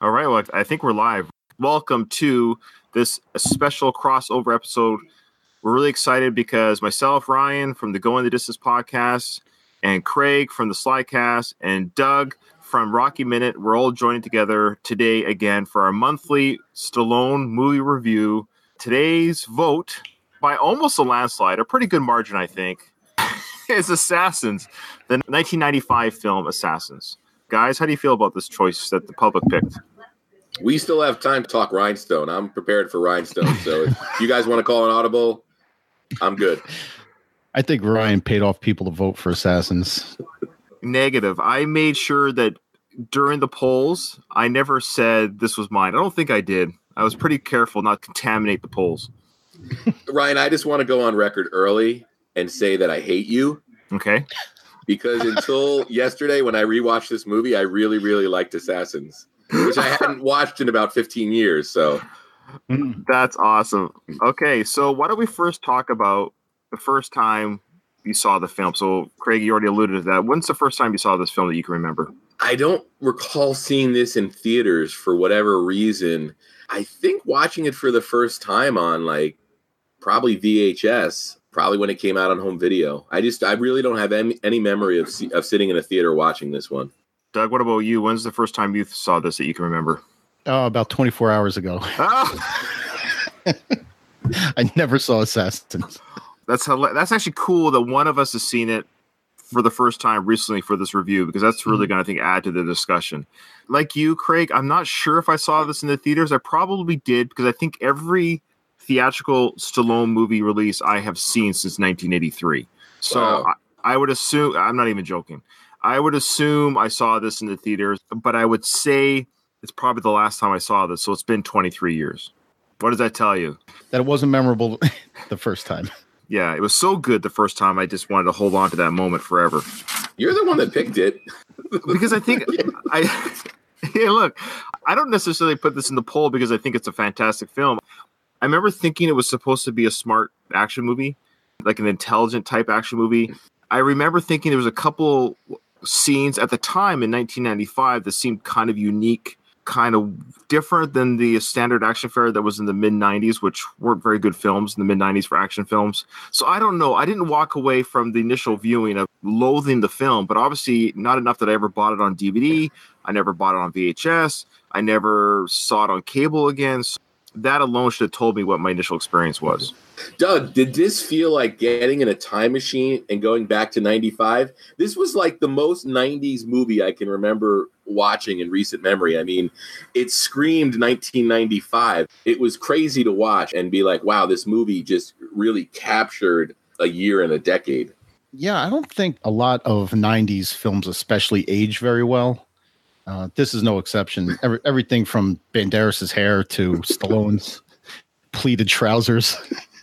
All right. Well, I think we're live. Welcome to this special crossover episode. We're really excited because myself, Ryan from the Going the Distance podcast, and Craig from the Slycast, and Doug from Rocky Minute, we're all joining together today again for our monthly Stallone movie review. Today's vote, by almost a landslide, a pretty good margin, I think, is Assassins, the 1995 film Assassins. Guys, how do you feel about this choice that the public picked? We still have time to talk Rhinestone. I'm prepared for Rhinestone. So if you guys want to call an audible, I'm good. I think Ryan paid off people to vote for Assassins. Negative. I made sure that during the polls, I never said this was mine. I don't think I did. I was pretty careful not to contaminate the polls. Ryan, I just want to go on record early and say that I hate you. Okay. Because until yesterday, when I rewatched this movie, I really, really liked Assassins, which I hadn't watched in about 15 years. So hmm. that's awesome. Okay. So, why don't we first talk about the first time you saw the film? So, Craig, you already alluded to that. When's the first time you saw this film that you can remember? I don't recall seeing this in theaters for whatever reason. I think watching it for the first time on like probably VHS probably when it came out on home video. I just I really don't have any, any memory of of sitting in a theater watching this one. Doug, what about you? When's the first time you saw this that you can remember? Oh, about 24 hours ago. I never saw Assassins. That's that's actually cool that one of us has seen it for the first time recently for this review because that's really mm-hmm. going to I think add to the discussion. Like you, Craig, I'm not sure if I saw this in the theaters. I probably did because I think every theatrical Stallone movie release I have seen since 1983. So wow. I, I would assume I'm not even joking. I would assume I saw this in the theaters, but I would say it's probably the last time I saw this. So it's been 23 years. What does that tell you? That it wasn't memorable the first time. Yeah, it was so good the first time. I just wanted to hold on to that moment forever. You're the one that picked it. because I think I. Hey, look, I don't necessarily put this in the poll because I think it's a fantastic film. I remember thinking it was supposed to be a smart action movie, like an intelligent type action movie. I remember thinking there was a couple scenes at the time in 1995 that seemed kind of unique, kind of different than the standard action fare that was in the mid 90s, which weren't very good films in the mid 90s for action films. So I don't know. I didn't walk away from the initial viewing of loathing the film, but obviously not enough that I ever bought it on DVD. I never bought it on VHS. I never saw it on cable again. So that alone should have told me what my initial experience was. Doug, did this feel like getting in a time machine and going back to 95? This was like the most 90s movie I can remember watching in recent memory. I mean, it screamed 1995. It was crazy to watch and be like, wow, this movie just really captured a year and a decade. Yeah, I don't think a lot of 90s films, especially, age very well. Uh, this is no exception. Every, everything from Banderas's hair to Stallone's pleated trousers.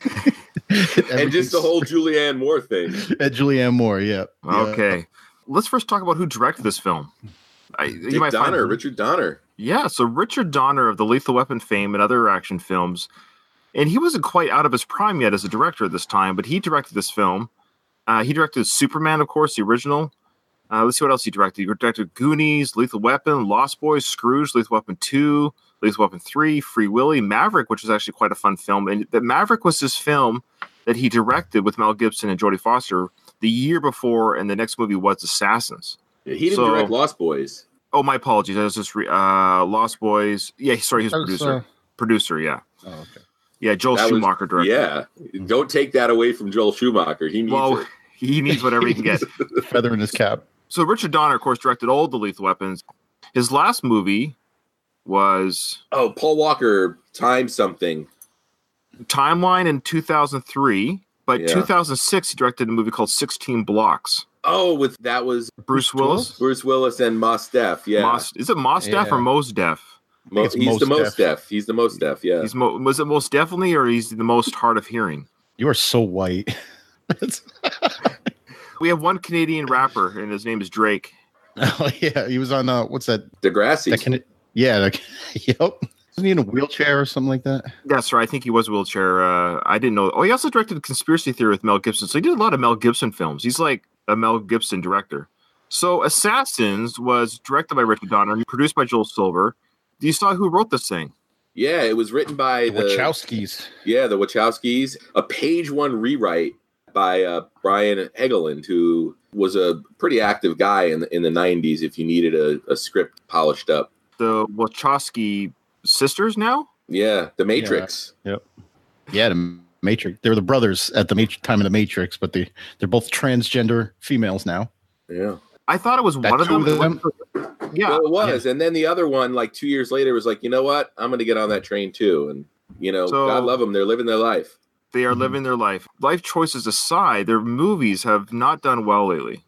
and just the whole Julianne Moore thing. And Julianne Moore, yeah. Okay. Yeah. Let's first talk about who directed this film. I, Dick you might Donner, find, Richard Donner. Yeah, so Richard Donner of the Lethal Weapon fame and other action films. And he wasn't quite out of his prime yet as a director at this time, but he directed this film. Uh, he directed Superman, of course, the original. Uh, let's see what else he directed. He directed Goonies, Lethal Weapon, Lost Boys, Scrooge, Lethal Weapon 2, Lethal Weapon 3, Free Willy, Maverick, which was actually quite a fun film. And that Maverick was his film that he directed with Mel Gibson and Jodie Foster the year before, and the next movie was Assassins. Yeah, he didn't so, direct Lost Boys. Oh, my apologies. I was just re- uh, Lost Boys. Yeah, sorry, he's producer. Uh... Producer, yeah. Oh, okay. Yeah, Joel that Schumacher was, directed. Yeah, don't take that away from Joel Schumacher. He needs well, it. He needs whatever he can get. Feather in his cap. So Richard Donner, of course, directed all the Lethal Weapons. His last movie was oh Paul Walker time something timeline in 2003 but yeah. 2006 he directed a movie called 16 blocks oh with that was bruce willis bruce willis and mos def yeah Mos, is it mos def yeah. or mos def Mo, he's most the most deaf. deaf. He's the most deaf. Yeah. He's mo- was it most definitely, or he's the most hard of hearing? You are so white. we have one Canadian rapper, and his name is Drake. Oh yeah, he was on uh, what's that? Degrassi. That can, yeah, like, yep. Wasn't he in a wheelchair or something like that? That's right. I think he was a wheelchair. Uh, I didn't know. Oh, he also directed Conspiracy Theory with Mel Gibson. So he did a lot of Mel Gibson films. He's like a Mel Gibson director. So Assassins was directed by Richard Donner, and produced by Joel Silver, Do You saw who wrote this thing? Yeah, it was written by The the Wachowskis. yeah the Wachowskis. A page one rewrite by uh, Brian Egeland, who was a pretty active guy in the, in the '90s. If you needed a, a script polished up, The Wachowski sisters now? yeah, The Matrix. Yeah, the Matrix. They were the brothers at the Mat- time of the Matrix, but they they're both transgender females now. Yeah, I thought it was That one of them. of them? Yeah. well, it was. And then the other one, like two years later, was like, you know what? I'm going to get on that train too. And you know, So- God love them. They're living their life. They are Mhm. living their life. Life choices aside, their movies have not done well lately.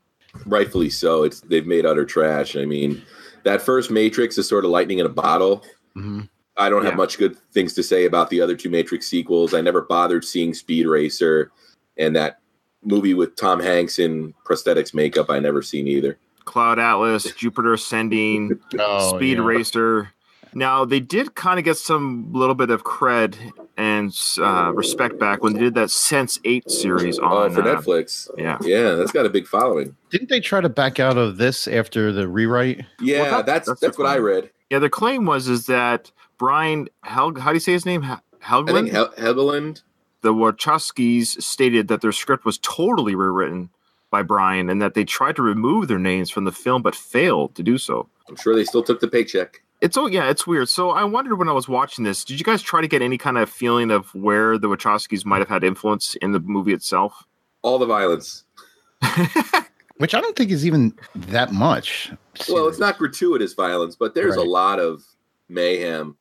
Rightfully so. It's they've made utter trash. I mean, that first Matrix is sort of lightning in a bottle. hmm I don't Yeah. have much good things to say about the other two Matrix sequels. I never bothered seeing Speed Racer and that movie with Tom Hanks in prosthetics makeup. I never seen either. Cloud Atlas, Jupiter Ascending, Oh, Speed yeah. Racer. Now they did kind of get some little bit of cred and uh, respect back when they did that Sense8 series Oh, on for uh, Netflix. Yeah, Yeah, that's got a big following. Didn't they try to back out of this after the rewrite? Yeah, Well, that- that's that's that's, the what I read. yeah. Their claim was is that Brian Hel- how do you say his name? Hel- I think Helgeland. Hel- Hegeland. the Wachowskis stated that their script was totally rewritten by Brian and that they tried to remove their names from the film but failed to do so. I'm sure they still took the paycheck. It's oh yeah, it's weird. So I wondered when I was watching this, did you guys try to get any kind of feeling of where the Wachowskis might have had influence in the movie itself? All the violence. Which I don't think is even that much. Well, it's not gratuitous violence, but there's Right. a lot of mayhem.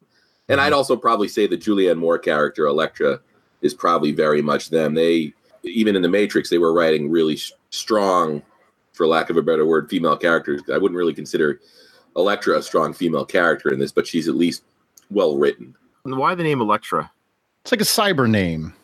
And I'd also probably say the Julianne Moore character, Electra, is probably very much them. They, even in The Matrix, they were writing really s- strong, for lack of a better word, female characters. I wouldn't really consider Electra a strong female character in this, but she's at least well written. Why the name Electra? It's like a cyber name.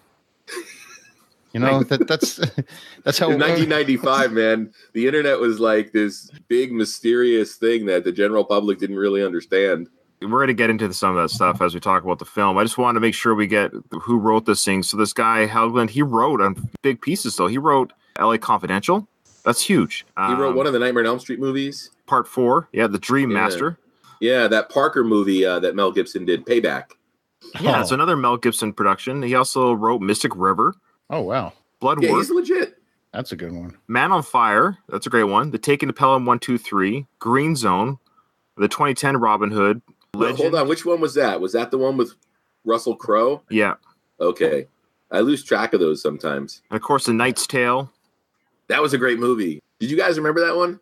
You know that that's that's how In 1995, man, the internet was like this big mysterious thing that the general public didn't really understand. We're going to get into some of that stuff as we talk about the film. I just wanted to make sure we get who wrote this thing. So this guy Helgeland, he wrote on big pieces. Though he wrote L.A. Confidential. That's huge. He wrote Um, one of the Nightmare on Elm Street movies. Part four. Yeah, the Dream Yeah. Master. Yeah, that Parker movie uh, that Mel Gibson did, Payback. Yeah, Oh. it's another Mel Gibson production. He also wrote Mystic River, Oh wow, Blood Yeah, Work, he's legit. that's a good one. Man on Fire. That's a great one. The Taking of Pelham one two three, Green Zone, the 2010 Robin Hood. Well, Legend. Hold on, which one was that? Was that the one with Russell Crowe? Yeah, Okay, I lose track of those sometimes. and of course the Knight's Tale. That was a great movie. Did you guys remember that one?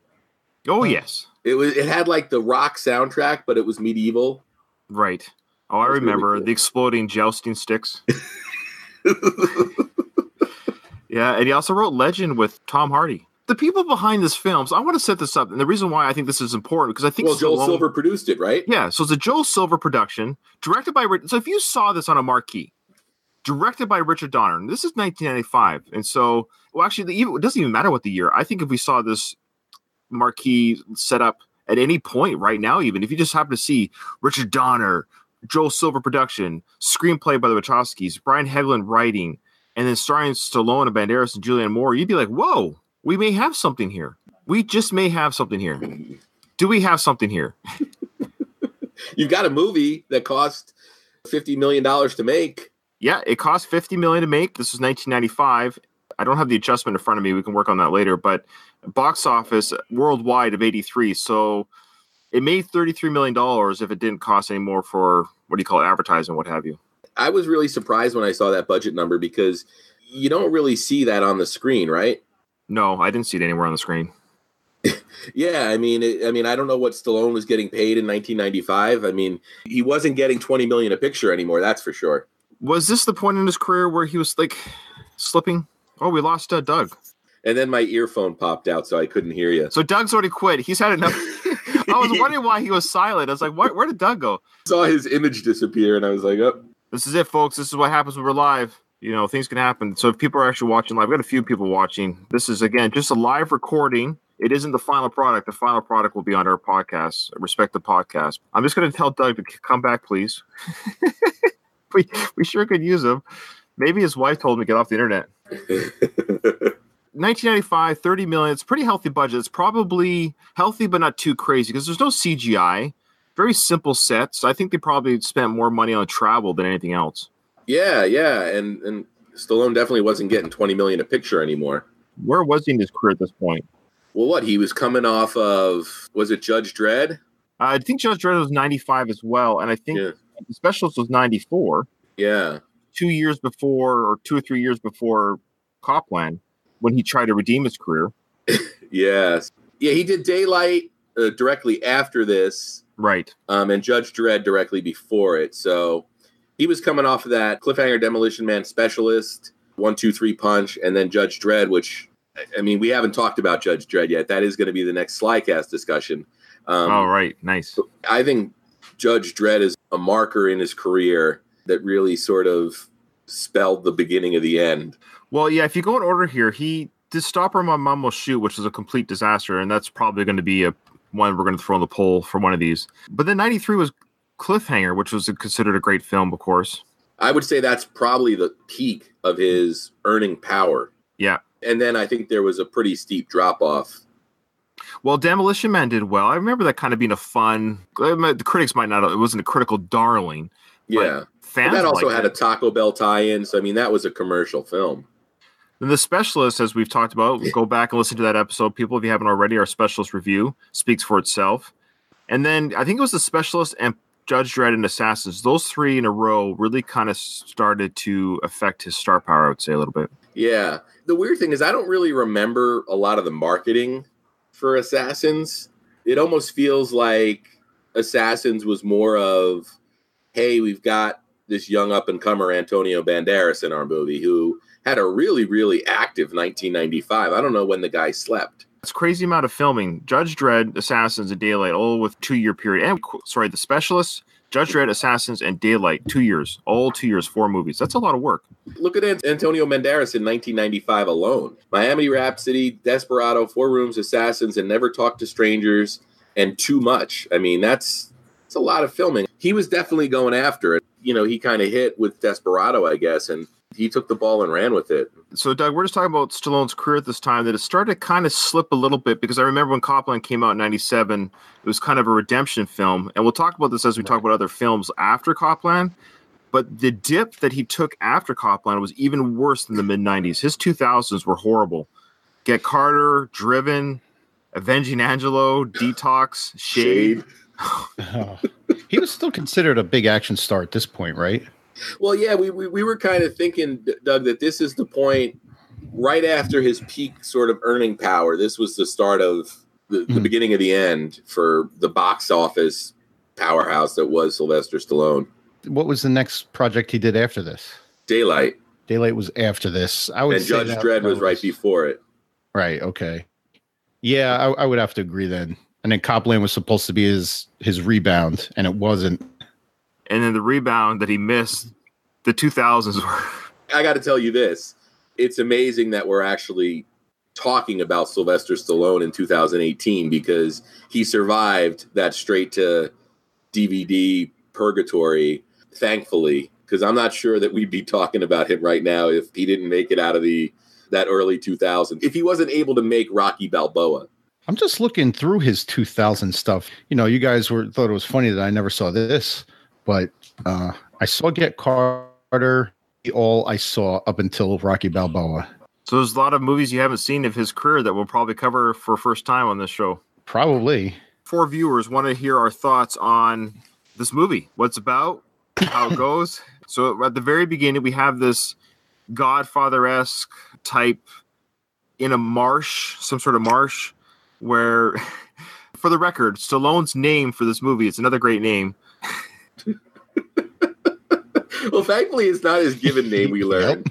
Oh um, yes, It was. It had like the rock soundtrack, but it was medieval. right. Oh, I That's really remember cool. the exploding jousting sticks. Yeah, and he also wrote Legend with Tom Hardy. The people behind this film. So I want to set this up, and the reason why I think this is important because I think well, Joel Stallone- Silver produced it, right? Yeah, so it's a Joel Silver production, directed by. So if you saw this on a marquee, directed by Richard Donner, and this is 1995, and so well, actually, the, it doesn't even matter what the year. I think if we saw this marquee set up at any point right now, even if you just happen to see Richard Donner, Joel Silver production, screenplay by the Wachowskis, Brian Hegland writing, and then starring Stallone and Banderas and Julianne Moore, you'd be like, "Whoa, we may have something here. We just may have something here. Do we have something here?" You've got a movie that cost fifty million dollars to make. Yeah, it cost 50 million to make. This was 1995. I don't have the adjustment in front of me. We can work on that later, but box office worldwide of 83. So it made 33 million dollars if it didn't cost any more for what do you call it, advertising, what have you. I was really surprised when I saw that budget number because you don't really see that on the screen, right? No, I didn't see it anywhere on the screen. Yeah, I mean, it, I mean, I don't know what Stallone was getting paid in 1995. I mean, he wasn't getting 20 million a picture anymore. That's for sure. Was this the point in his career where he was like slipping? Oh, we lost uh, Doug. And then my earphone popped out, so I couldn't hear you. So Doug's already quit. He's had enough. I was wondering why he was silent. I was like, where, where did Doug go? saw his image disappear, and I was like, oh, this is it, folks. This is what happens when we're live. You know, things can happen. So if people are actually watching live, we got a few people watching. This is again just a live recording. It isn't the final product. The final product will be on our podcast. Respect the podcast. I'm just going to tell Doug to come back, please. we we sure could use him. Maybe his wife told him to get off the internet. 1995, 30 million. It's a pretty healthy budget. It's probably healthy, but not too crazy because there's no CGI. very simple sets. I think they probably spent more money on travel than anything else. Yeah, yeah, and and Stallone definitely wasn't getting twenty million a picture anymore. Where was he in his career at this point? Well, what he was coming off of was it Judge Dredd? Uh, I think Judge Dredd was 95 as well. And I think Yeah. the Specialist was 94, Yeah, two years before, or two or three years before Copland, when he tried to redeem his career. yes, yeah. He did Daylight uh, directly after this, Right. um, and Judge Dredd directly before it. So he was coming off of that Cliffhanger Demolition Man Specialist, One Two Three Punch, and then Judge Dredd, which I- mean we haven't talked about Judge Dredd yet. That is going to be the next Slycast discussion. Um, oh, right. Nice. I think Judge Dredd is a marker in his career that really sort of spelled the beginning of the end. Well, yeah, if you go in order here, he did Stop! Or My Mom Will Shoot, which is a complete disaster, and that's probably going to be a one we're going to throw in the poll for one of these. But then 93 was Cliffhanger, which was considered a great film, of course. I would say that's probably the peak of his earning power. Yeah. And then I think there was a pretty steep drop off. Well, Demolition Man did well. I remember that kind of being a fun. Uh, the critics might not. It wasn't a critical darling. But But Fans that also had it. a Taco Bell tie in. So, I mean, that was a commercial film. And the specialist, as we've talked about, go back and listen to that episode, people, if you haven't already. Our specialist review speaks for itself. And then I think it was the specialist and Judge Dredd and Assassins. Those three in a row really kind of started to affect his star power. I would say a little bit. Yeah. The weird thing is, I don't really remember a lot of the marketing for Assassins. It almost feels like Assassins was more of, hey, we've got this young up and comer Antonio Banderas in our movie who had a really, really active 1995. I don't know when the guy slept. It's crazy amount of filming. Judge Dredd, Assassins, and Daylight, all with two year period. And sorry, the specialists, Judge Dredd, Assassins, and Daylight, two years, all two years, four movies. That's a lot of work. Look at Antonio Banderas in 1995 alone. Miami Rhapsody, Desperado, Four Rooms, Assassins, and Never Talk to Strangers, and Too Much. I mean, that's that's a lot of filming. He was definitely going after it. You know, he kind of hit with Desperado, I guess, and he took the ball and ran with it. So, Doug, we're just talking about Stallone's career at this time that it started to kind of slip a little bit because I remember when Copland came out in 97, it was kind of a redemption film. And we'll talk about this as we talk about other films after Copland. But the dip that he took after Copland was even worse than the mid 90s. His 2000s were horrible. Get Carter, Driven, Avenging Angelo, Detox, Shade. he was still considered a big action star at this point, right? Well, yeah, we, we, we were kind of thinking, Doug, that this is the point right after his peak sort of earning power. This was the start of the, the Hmm. beginning of the end for the box office powerhouse that was Sylvester Stallone. What was the next project he did after this? Daylight Daylight was after this. I would and say Judge Dredd that was right before it. Right. Okay. Yeah, I, I would have to agree then. And then Copland was supposed to be his his rebound, and it wasn't. And then the rebound that he missed, the 2000s were. I got to tell you this: it's amazing that we're actually talking about Sylvester Stallone in 2018 because he survived that straight to DVD purgatory, thankfully. Because I'm not sure that we'd be talking about him right now if he didn't make it out of the that early 2000s. If he wasn't able to make Rocky Balboa, I'm just looking through his 2000 stuff. You know, you guys were thought it was funny that I never saw this, but uh, I saw Get Carter. All I saw up until Rocky Balboa. So there's a lot of movies you haven't seen of his career that we'll probably cover for first time on this show. Probably. Four viewers want to hear our thoughts on this movie, what's about, how it goes. So at the very beginning, we have this Godfather esque type in a marsh, some sort of marsh, where, for the record, Stallone's name for this movie, it's another great name. well, thankfully it's not his given name. We learned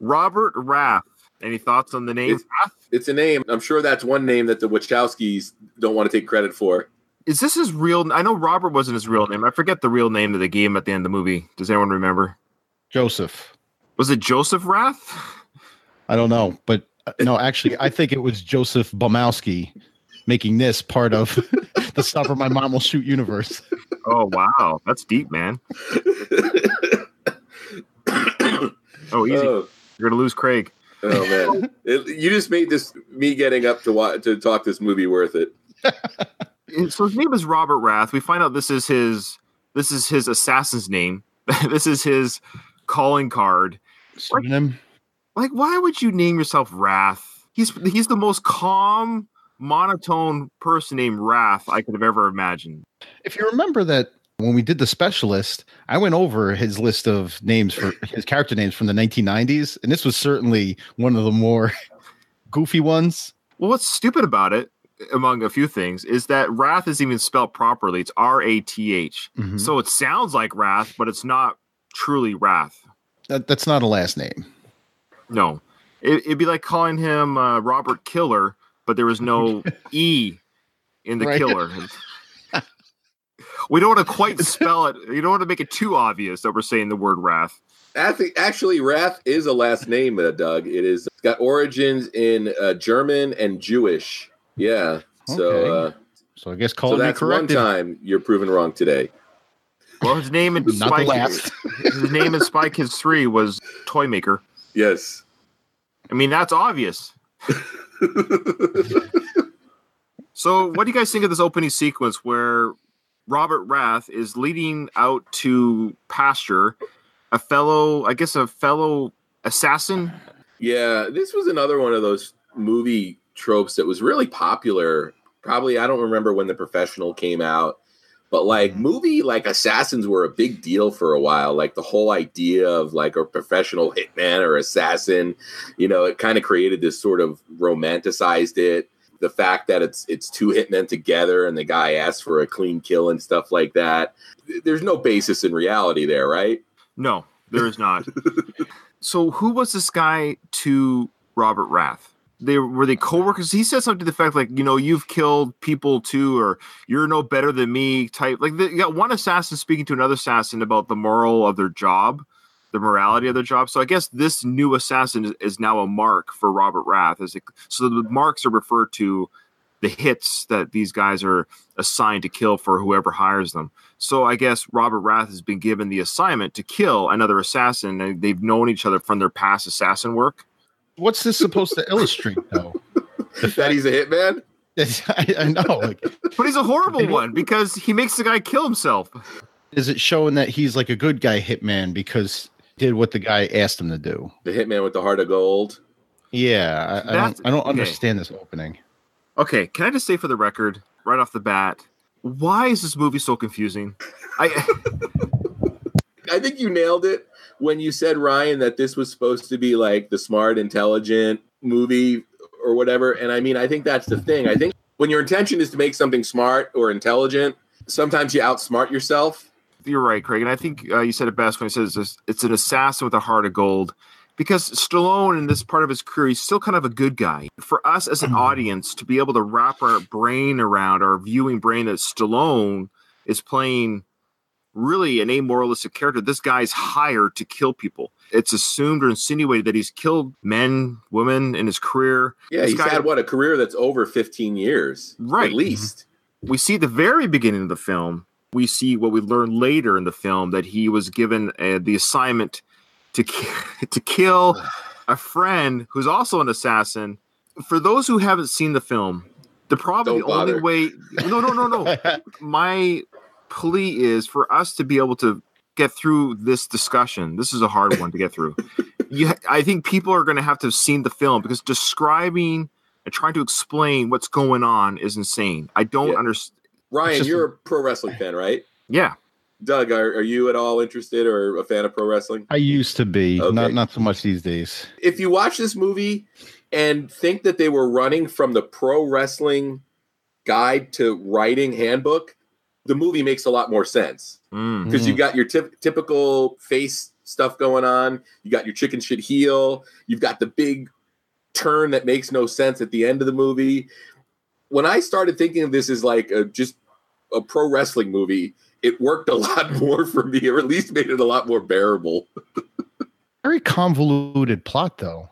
Robert Rath. Any thoughts on the name? It's- it's a name. I'm sure that's one name that the Wachowskis don't want to take credit for. Is this his real? I know Robert wasn't his real name. I forget the real name that they gave him at the end of the movie. Does anyone remember? Joseph. Was it Joseph Rath? I don't know, but Uh, no, actually, I think it was Joseph Bomowski making this part of the Stop! Or My Mom Will Shoot universe. Oh wow, that's deep, man. Oh, easy. oh, You're gonna lose Craig. oh, man, It- you just made this me getting up to watch, to talk this movie worth it. so his name is Robert Rath. We find out this is his this is his assassin's name. this is his calling card. Pseudonym. Like, why would you name yourself Wrath? He's he's the most calm, monotone person named Wrath I could have ever imagined. If you remember that when we did the specialist, I went over his list of names for his character names from the 1990s, and this was certainly one of the more goofy ones. Well, what's stupid about it, among a few things, is that Wrath is even spelled properly. It's R A T H. Mhm. So it sounds like Wrath, but it's not truly Wrath. That, that's not a last name. No, it, it'd be like calling him uh, Robert Killer, but there was no E in the Right. killer. we don't want to quite spell it. You don't want to make it too obvious that we're saying the word Wrath. Actually, Wrath is a last name, uh, Doug. It is it's got origins in uh, German and Jewish. Yeah. So, uh, So I guess so calling me that's one time you're proven wrong today. Well, his name in Not the Spy last. his name in Spy Kids Three was Toy Maker. Yes. I mean, that's obvious. So, what do you guys think of this opening sequence where Robert Rath is leading out to pasture a fellow, I guess, a fellow assassin? Yeah, this was another one of those movie tropes that was really popular. Probably, I don't remember when The Professional came out, but like mm-hmm. movie like assassins were a big deal for a while. Like the whole idea of like a professional hitman or assassin, you know, it kind of created this sort of romanticized it. The fact that it's it's two hitmen together and the guy asks for a clean kill and stuff like that. There's no basis in reality there, right? No, there is not. so, who was this guy to Robert Rath? They were they co-workers. He said something to the fact like, you know, you've killed people too, or you're no better than me. Type like you got one assassin speaking to another assassin about the moral of their job, the morality of their job. So I guess this new assassin is, is now a mark for Robert Rath. As so the marks are referred to the hits that these guys are assigned to kill for whoever hires them. So I guess Robert Rath has been given the assignment to kill another assassin, and they've known each other from their past assassin work. What's this supposed to illustrate, though? that he's a hitman. I, I know. Like, But he's a horrible one because he makes the guy kill himself. is it showing that he's like a good guy hitman because he did what the guy asked him to do? The hitman with the heart of gold. Yeah, I, I don't. I don't okay. understand this opening. Okay, can I just say for the record, right off the bat, why is this movie so confusing? I I think you nailed it when you said Ryan that this was supposed to be like the smart, intelligent movie or whatever. And I mean, I think that's the thing. I think when your intention is to make something smart or intelligent, sometimes you outsmart yourself. you're right, Craig, and I think uh, you said it best when you said it's, an assassin with a heart of gold. Because Stallone, in this part of his career, he's still kind of a good guy. For us as an audience to be able to wrap our brain around our viewing brain that Stallone is playing really an amoralistic character. This guy's hired to kill people. It's assumed or insinuated that he's killed men, women in his career. Yeah, This he's guy- had what a career that's over 15 years, Right. At least. we see the very beginning of the film we see what we learn later in the film that he was given uh, the assignment to ki- to kill a friend who's also an assassin for those who haven't seen the film the probably the only way no no no no my plea is for us to be able to get through this discussion this is a hard one to get through you, i think people are going to have to have seen the film because describing and trying to explain what's going on is insane i don't Yeah. understand Ryan, just- you're a pro wrestling fan, right? yeah Doug, are, are you at all interested or a fan of pro wrestling? I used to be, Okay. not not so much these days. if you watch this movie and think that they were running from the pro wrestling guide to writing handbook, the movie makes a lot more sense Mm. because you've got your typ- typical face stuff going on. You got your chicken shit heel. You've got the big turn that makes no sense at the end of the movie. When I started thinking of this as like a, just a pro wrestling movie, it worked a lot more for me, or at least made it a lot more bearable. Very convoluted plot, though.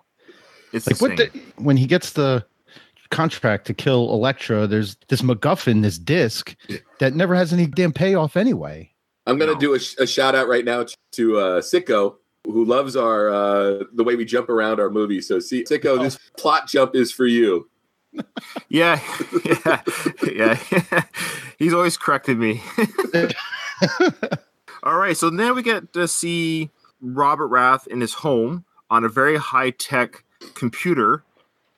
it's Like what? The, when he gets the contract to kill Elektra, there's this MacGuffin, this disc that never has any damn payoff anyway. I'm going to No. do a, sh- a shout out right now to uh, Sicko, who loves our uh, the way we jump around our movies. So, see, Sicko, this plot jump is for you. Yeah, yeah, yeah. He's always corrected me. All right, so then we get to see Robert Rath in his home on a very high tech computer.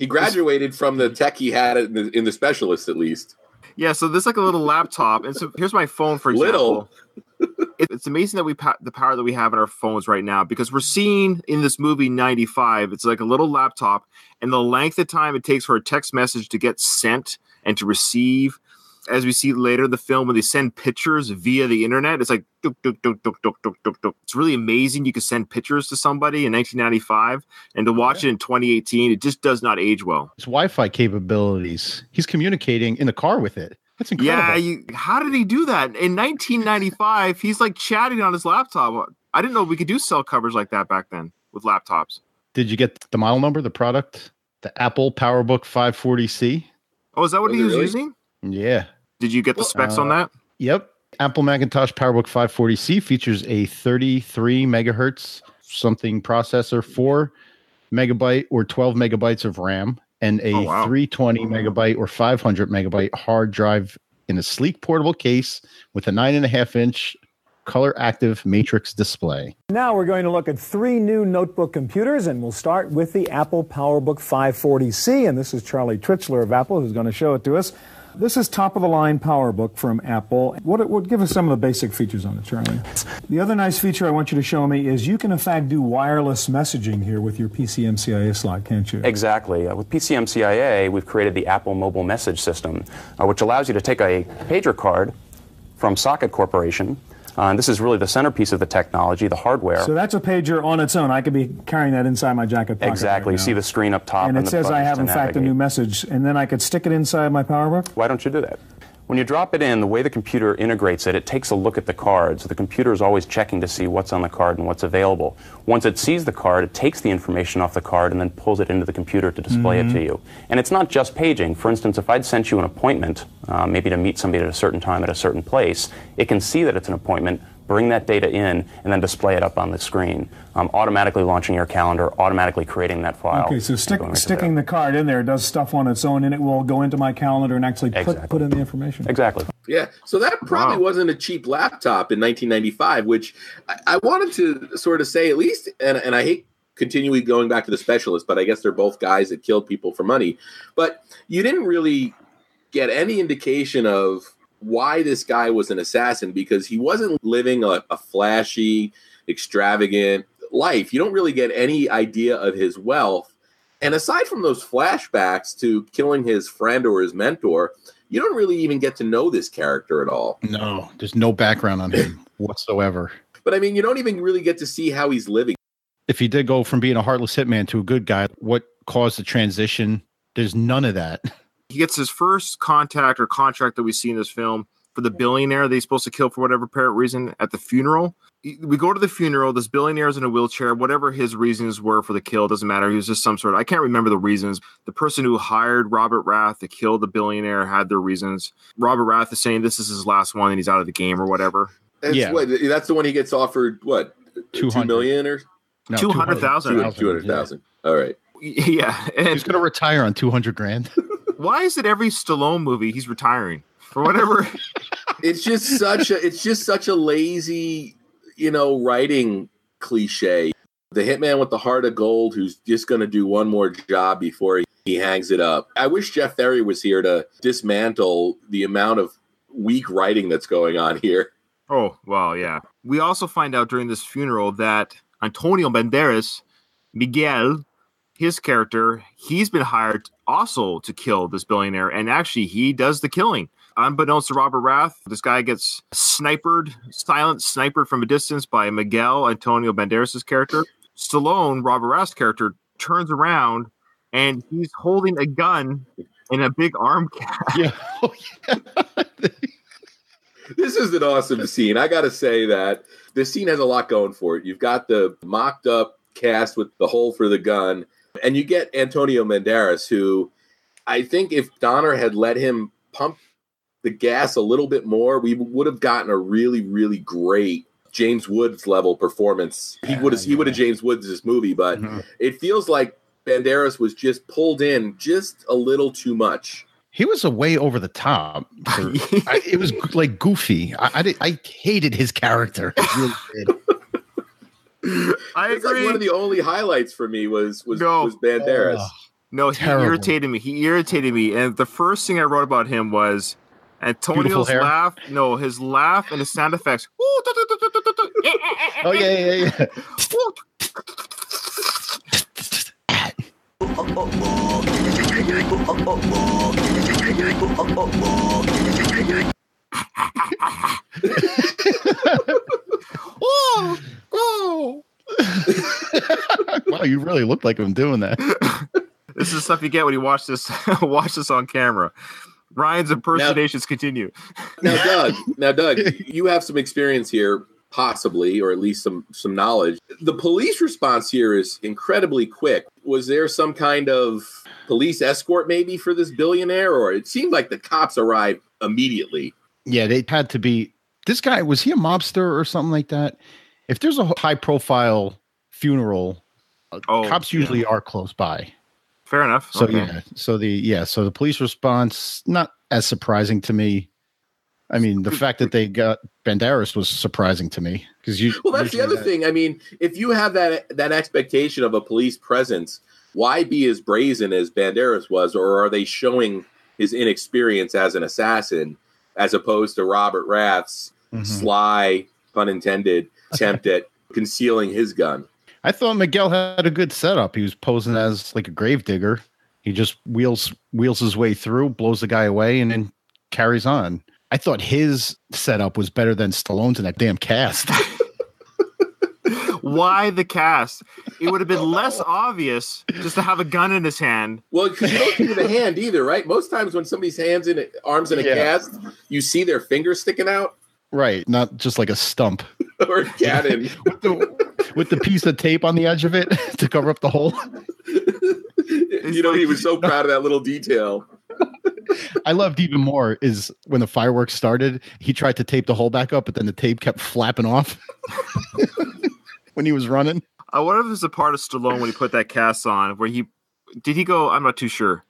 He graduated from the tech he had in the, in the specialist, at least. Yeah, so this is like a little laptop, and so here's my phone for example. Little. It's amazing that we pa- the power that we have in our phones right now because we're seeing in this movie 95 it's like a little laptop and the length of time it takes for a text message to get sent and to receive as we see later in the film when they send pictures via the internet it's like duk, duk, duk, duk, duk, duk, duk, duk. it's really amazing you can send pictures to somebody in 1995 and to watch it in 2018 it just does not age well His Wi-Fi capabilities. He's communicating in the car with it. That's incredible. yeah you, how did he do that in 1995 he's like chatting on his laptop i didn't know we could do cell coverage like that back then with laptops Did you get the model number, the product, the Apple PowerBook 540C? oh is that what Was he was really? using Yeah. did you get the Well, specs on uh, that Yep. Apple Macintosh PowerBook 540C features a 33 megahertz something processor, four megabyte or 12 megabytes of RAM, and a Oh, wow. 320 megabyte or 500 megabyte hard drive in a sleek portable case with a nine and a half inch color active matrix display. Now we're going to look at three new notebook computers, and we'll start with the Apple PowerBook 540C. And this is Charlie Tritzler of Apple who's going to show it to us. This is top of the line PowerBook from Apple. What, it what give us some of the basic features on it, Charlie? The other nice feature I want you to show me is you can in fact do wireless messaging here with your PCMCIA slot, can't you? Exactly. Uh, with PCMCIA, we've created the Apple Mobile Message System, uh, which allows you to take a pager card from Socket Corporation. Uh, and this is really the centerpiece of the technology, the hardware. So that's a pager on its own. I could be carrying that inside my jacket pocket. exactly. right You see the screen up top. and it the says I have in fact a new message, and then I could stick it inside my PowerBook. Why don't you do that? When you drop it in, the way the computer integrates it, it takes a look at the card. So the computer is always checking to see what's on the card and what's available. Once it sees the card, it takes the information off the card and then pulls it into the computer to display it to you. And it's not just paging. For instance, if I'd sent you an appointment, uh, maybe to meet somebody at a certain time at a certain place, it can see that it's an appointment, bring that data in, and then display it up on the screen, um, automatically launching your calendar, automatically creating that file. Okay, so and stick, going right to sticking the card in there does stuff on its own, and it will go into my calendar and actually put, Exactly. put in the information. Exactly. Yeah, so that probably Wow. wasn't a cheap laptop in 1995, which I, I wanted to sort of say at least, and, and I hate continually going back to the specialist, but I guess they're both guys that killed people for money. But you didn't really get any indication of why this guy was an assassin because he wasn't living a, a flashy, extravagant life. You don't really get any idea of his wealth. And aside from those flashbacks to killing his friend or his mentor, you don't really even get to know this character at all. No, there's no background on him whatsoever. But I mean, you don't even really get to see how he's living. If he did go from being a heartless hitman to a good guy, what caused the transition? There's none of that. he gets his first contact or contract that we see in this film for the billionaire that he's supposed to kill for whatever apparent reason at the funeral. We go to the funeral. This billionaire is in a wheelchair. Whatever his reasons were for the kill doesn't matter. He was just some sort of, I can't remember the reasons. The person who hired Robert Rath to kill the billionaire had their reasons. Robert Rath is saying this is his last one and he's out of the game or whatever. That's Yeah. what that's the one he gets offered what two 200. million or No, 200,000. 200,000. two hundred thousand. All right. Yeah. He's going to retire on 200 grand. why is it every Stallone movie he's retiring? For whatever. It's just such a it's just such a lazy, you know, writing cliche. The hitman with the heart of gold who's just going to do one more job before he, he hangs it up. I wish Jeff Ferry was here to dismantle the amount of weak writing that's going on here. Oh, well, yeah. We also find out during this funeral that Antonio Banderas, Miguel, his character, he's been hired also to kill this billionaire, and actually he does the killing. Unbeknownst to Robert Rath, this guy gets snipered, silent snipered from a distance by Miguel Antonio Banderas' character. Stallone, Robert Rath's character, turns around and he's holding a gun in a big arm cast. yeah. Oh, yeah. This is an awesome scene. I got to say that this scene has a lot going for it. You've got the mocked up cast with the hole for the gun, and you get Antonio Banderas, who I think if Donner had let him pump the gas a little bit more, we would have gotten a really, really great James Woods level performance. He would have he would have James Woods this movie, but Mhm. it feels like Banderas was just pulled in just a little too much. He was a way over the top. I, it was like goofy. I I, did, I hated his character. I really did. I It's like agree. one of the only highlights for me was was, No. was Banderas. Oh. no, he terrible. irritated me. He irritated me, and the first thing I wrote about him was Antonio's laugh. No, his laugh and his sound effects. Oh yeah, yeah, yeah. oh, wow, you really look like him doing that. This is stuff you get when you watch this watch this on camera. Ryan's impersonations continue. Now, Doug, now Doug, you have some experience here, possibly, or at least some some knowledge. The police response here is incredibly quick. Was there some kind of police escort, maybe, for this billionaire, or it seemed like the cops arrived immediately? Yeah, they had to be. This guy was he a mobster or something like that? If there's a high profile funeral, Oh, cops yeah. usually are close by. fair enough. So Okay. yeah, so the yeah, so the police response not as surprising to me. I mean, the fact that they got Banderas was surprising to me because you. Well, that's the usually other thing. I mean, if you have that that expectation of a police presence, why be as brazen as Banderas was, or are they showing his inexperience as an assassin, as opposed to Robert Rath's Mhm. sly, pun intended, attempt at concealing his gun? I thought Miguel had a good setup. He was posing as like a gravedigger. He just wheels wheels his way through, blows the guy away, and then carries on. I thought his setup was better than Stallone's in that damn cast. Why the cast? It would have been less obvious just to have a gun in his hand. Well, because you don't see the hand either, right? Most times when somebody's hands in a, arms in a Yeah. cast, you see their fingers sticking out right, not just like a stump or a cannon. with the, with the piece of tape on the edge of it to cover up the hole. you know, he was so proud of that little detail. I loved even more is when the fireworks started, he tried to tape the hole back up, but then the tape kept flapping off when he was running. I wonder if it's a part of Stallone when he put that cast on, where he did he go? I'm not too sure.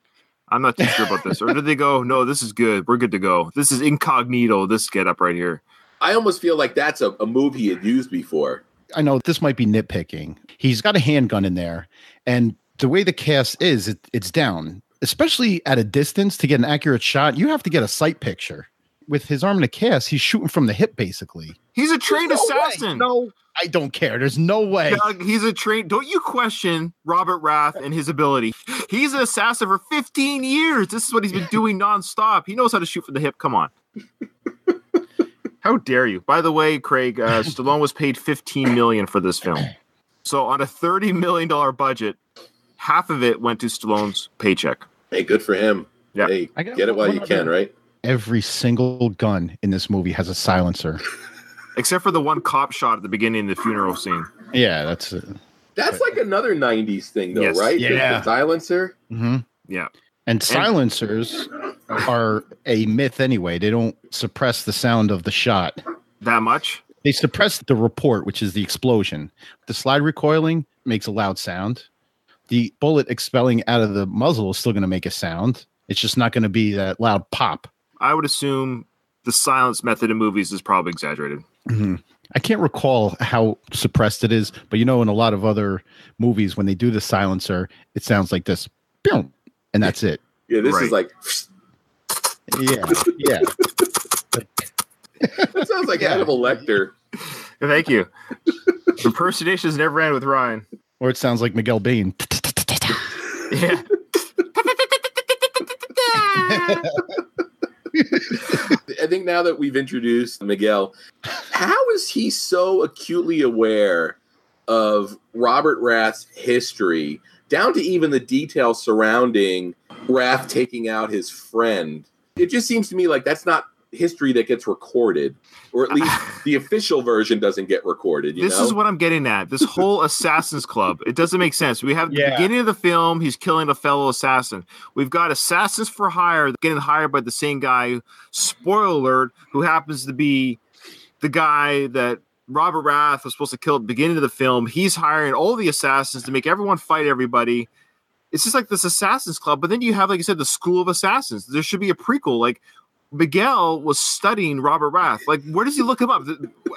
I'm not too sure about this. Or did they go? No, this is good. We're good to go. This is incognito. This get up right here. I almost feel like that's a, a move he had used before. I know this might be nitpicking. He's got a handgun in there, and the way the cast is, it, it's down, especially at a distance to get an accurate shot. You have to get a sight picture. With his arm in a cast, he's shooting from the hip, basically. He's a trained no way. assassin. No, I don't care. There's no way. Doug, he's a trained. Don't you question Robert Rath and his ability? He's an assassin for 15 years. This is what he's been doing nonstop. He knows how to shoot from the hip. Come on. How dare you? By the way, Craig, uh, Stallone was paid 15 million for this film. So on a 30 million dollar budget, half of it went to Stallone's paycheck. Hey, good for him. Yeah. Hey, I get it while you other- can, right? Every single gun in this movie has a silencer. Except for the one cop shot at the beginning of the funeral scene. Yeah, that's it. That's like another 90s thing, though, Yes. right? Yeah. The silencer. hmm Yeah. And silencers are a myth anyway. They don't suppress the sound of the shot. That much? They suppress the report, which is the explosion. The slide recoiling makes a loud sound. The bullet expelling out of the muzzle is still going to make a sound. It's just not going to be that loud pop. I would assume the silence method in movies is probably exaggerated. Mm-hmm. I can't recall how suppressed it is, but you know, in a lot of other movies, when they do the silencer, it sounds like this, "Pew," and that's it. Yeah, this Right. is like, Yeah, yeah. that sounds like Yeah. Hannibal Lecter. Thank you. Impersonations never end with Ryan. Or it sounds like Miguel Bean. Yeah. I think now that we've introduced Miguel, how is he so acutely aware of Robert Rath's history, down to even the details surrounding Rath taking out his friend? It just seems to me like that's not history that gets recorded, or at least the official version doesn't get recorded. You this know? is what I'm getting at. This whole Assassin's Club. It doesn't make sense. We have the beginning of the film, he's killing a fellow assassin. We've got assassins for hire getting hired by the same guy, spoiler alert, who happens to be the guy that Robert Rath was supposed to kill at the beginning of the film. He's hiring all the assassins to make everyone fight everybody. It's just like this Assassin's Club. But then you have, like you said, the School of Assassins. There should be a prequel. Like Miguel was studying Robert Rath. Like, where does he look him up?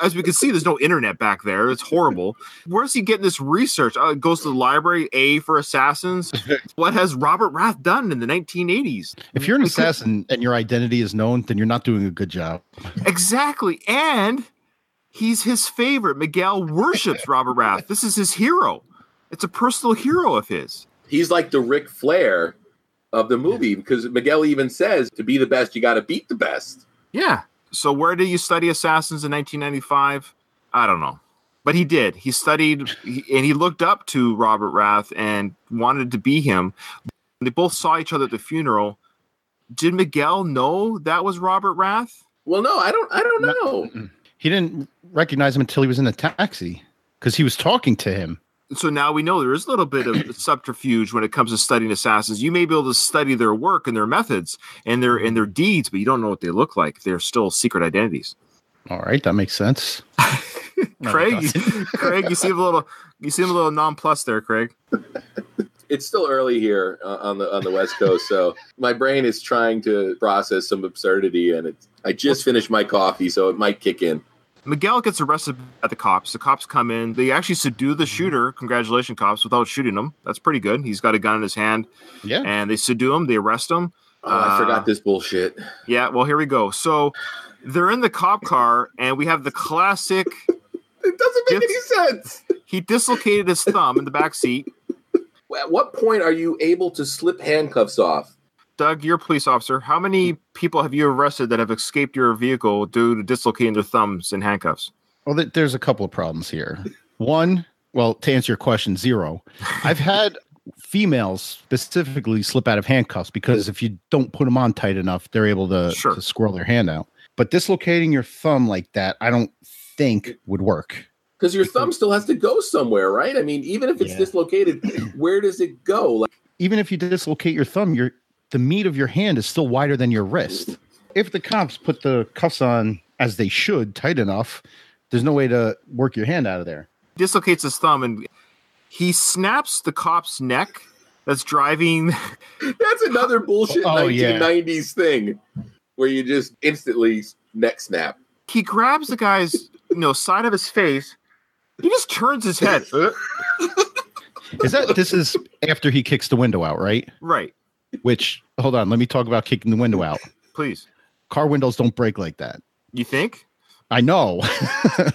As we can see, there's no internet back there. It's horrible. Where's he getting this research? Uh, goes to the library, A for assassins. what has Robert Rath done in the 1980s? If you're an assassin and your identity is known, then you're not doing a good job. Exactly. And he's his favorite. Miguel worships Robert Rath. This is his hero. It's a personal hero of his. He's like the Ric Flair of the movie because Miguel even says to be the best, you got to beat the best. Yeah. So where did you study assassins in 1995? I don't know. But he did. He studied and he looked up to Robert Rath and wanted to be him. They both saw each other at the funeral. Did Miguel know that was Robert Rath? Well, no, I don't. I don't know. He didn't recognize him until he was in the taxi because he was talking to him. So now we know there is a little bit of subterfuge when it comes to studying assassins. You may be able to study their work and their methods and their and their deeds, but you don't know what they look like. They're still secret identities. All right, that makes sense. Craig, you, Craig, you seem a little you seem a little nonplussed there, Craig. It's still early here uh, on the on the West Coast, so my brain is trying to process some absurdity, and it's, I just finished my coffee, so it might kick in. Miguel gets arrested at the cops. The cops come in. They actually subdue the shooter. Congratulations, cops, without shooting him. That's pretty good. He's got a gun in his hand. Yeah. And they subdue him. They arrest him. Oh, I Uh, forgot this bullshit. Yeah, well, here we go. So they're in the cop car, and we have the classic. It doesn't make any sense. He dislocated his thumb in the back seat. At what point are you able to slip handcuffs off? Doug, you're a police officer. How many hmm. people have you arrested that have escaped your vehicle due to dislocating their thumbs in handcuffs? Well, th- there's a couple of problems here. One, well, to answer your question, zero. I've had females specifically slip out of handcuffs because if you don't put them on tight enough, they're able to, Sure. to squirrel their hand out. But dislocating your thumb like that, I don't think would work. Because your thumb still has to go somewhere, right? I mean, even if it's Yeah. dislocated, where does it go? Like, Even if you dislocate your thumb, your the meat of your hand is still wider than your wrist. If the cops put the cuffs on as they should, tight enough, there's no way to work your hand out of there. Dislocates his thumb, and he snaps the cop's neck. That's driving. that's another bullshit Oh, yeah. 1990s thing where you just instantly neck snap. He grabs the guy's, you know, side of his face. He just turns his head. Is that this is after he kicks the window out, right? right, Which hold on, let me talk about kicking the window out. please. Car windows don't break like that. You think? I know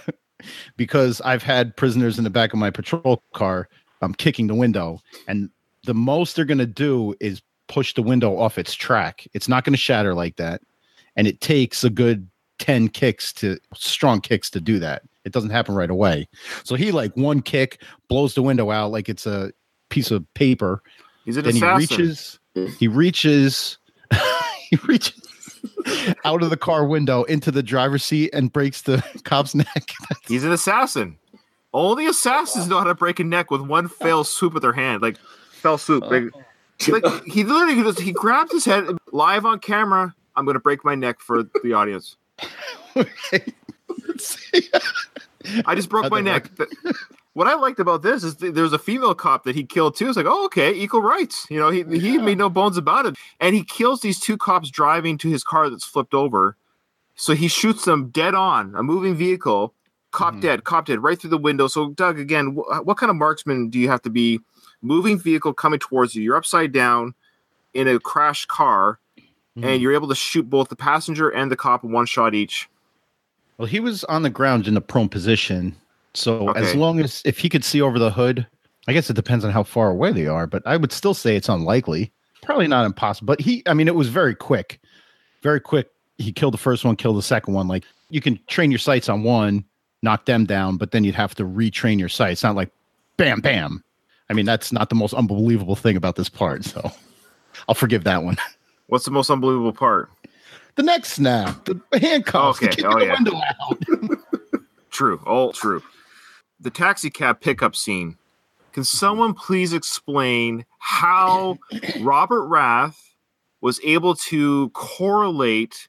because I've had prisoners in the back of my patrol car. I'm kicking the window, and the most they're going to do is push the window off its track. It's not going to shatter like that, and it takes a good ten kicks to strong kicks to do that. It doesn't happen right away. So he like one kick blows the window out like it's a piece of paper. He's an Then he reaches, he reaches, he reaches out of the car window into the driver's seat and breaks the cop's neck. He's an assassin. Only assassins know how to break a neck with one fell swoop with their hand, like fell swoop. Like, uh, like he literally just, he grabs his head live on camera. I'm gonna break my neck for the audience. I just broke How'd my neck. Th- What I liked about this is th- there was a female cop that he killed too. It's like, oh, okay, equal rights. You know, he he made no bones about it, and he kills these two cops driving to his car that's flipped over. So he shoots them dead on a moving vehicle. Cop Mhm. dead, cop dead, right through the window. So, Doug, again, wh- what kind of marksman do you have to be? Moving vehicle coming towards you. You're upside down in a crashed car, and you're able to shoot both the passenger and the cop in one shot each. Well, he was on the ground in a prone position. So as long as if he could see over the hood, I guess it depends on how far away they are, but I would still say it's unlikely. Probably not impossible. But he I mean it was very quick. Very quick. He killed the first one, killed the second one. Like you can train your sights on one, knock them down, but then you'd have to retrain your sights. Not like bam bam. I mean, that's not the most unbelievable thing about this part. So I'll forgive that one. What's the most unbelievable part? The next snap, the handcuffs, Okay, kicking oh, the yeah. window out. True. All true. The taxi cab pickup scene. Can someone please explain how Robert Rath was able to correlate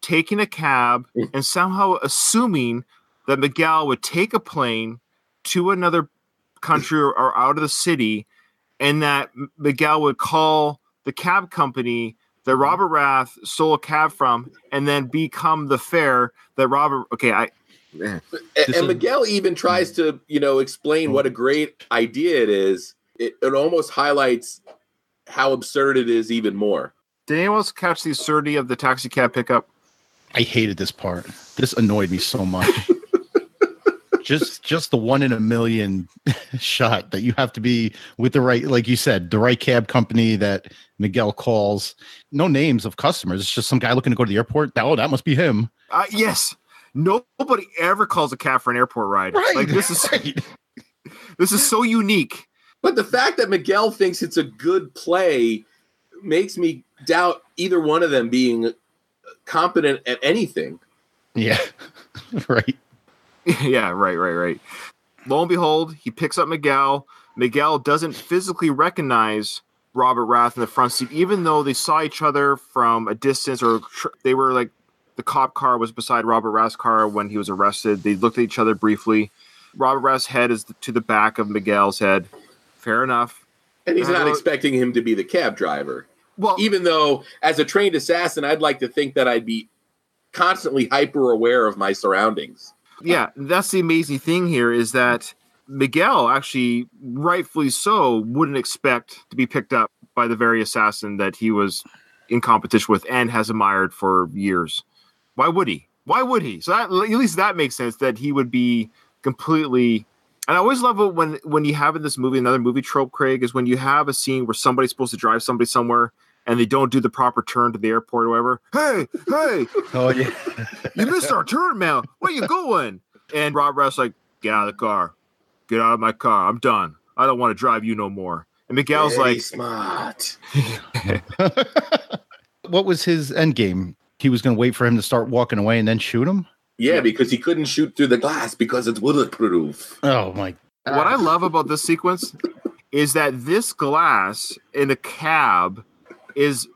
taking a cab and somehow assuming that Miguel would take a plane to another country or, out of the city and that Miguel would call the cab company that Robert Rath stole a cab from, and then become the fare that Robert. Okay, I. And, and Miguel even tries to, you know, explain what a great idea it is. It, it almost highlights how absurd it is even more. Did anyone else catch the absurdity of the taxi cab pickup? I hated this part. This annoyed me so much. just just the one in a million shot that you have to be with the right like you said the right cab company that miguel calls no names of customers it's just some guy looking to go to the airport oh that must be him uh, yes nobody ever calls a cab for an airport ride right, like this is right. this is so unique but the fact that miguel thinks it's a good play makes me doubt either one of them being competent at anything yeah right yeah, right, right, right. Lo and behold, he picks up Miguel. Miguel doesn't physically recognize Robert Rath in the front seat, even though they saw each other from a distance, or tr- they were like the cop car was beside Robert Rath's car when he was arrested. They looked at each other briefly. Robert Rath's head is to the back of Miguel's head. Fair enough. And he's not expecting him to be the cab driver. Well, even though as a trained assassin, I'd like to think that I'd be constantly hyper aware of my surroundings yeah, that's the amazing thing here is that Miguel actually, rightfully so, wouldn't expect to be picked up by the very assassin that he was in competition with and has admired for years. Why would he? Why would he? So that, at least that makes sense that he would be completely. And I always love it when when you have in this movie another movie trope, Craig, is when you have a scene where somebody's supposed to drive somebody somewhere and they don't do the proper turn to the airport or whatever. Hey, hey, oh yeah, you missed our turn, man. Where you going? And Rob Ross like, get out of the car, get out of my car. I'm done. I don't want to drive you no more. And Miguel's Very like, smart. what was his end game? He was going to wait for him to start walking away and then shoot him. Yeah, because he couldn't shoot through the glass because it's bulletproof. Oh my! What I love about this sequence is that this glass in the cab is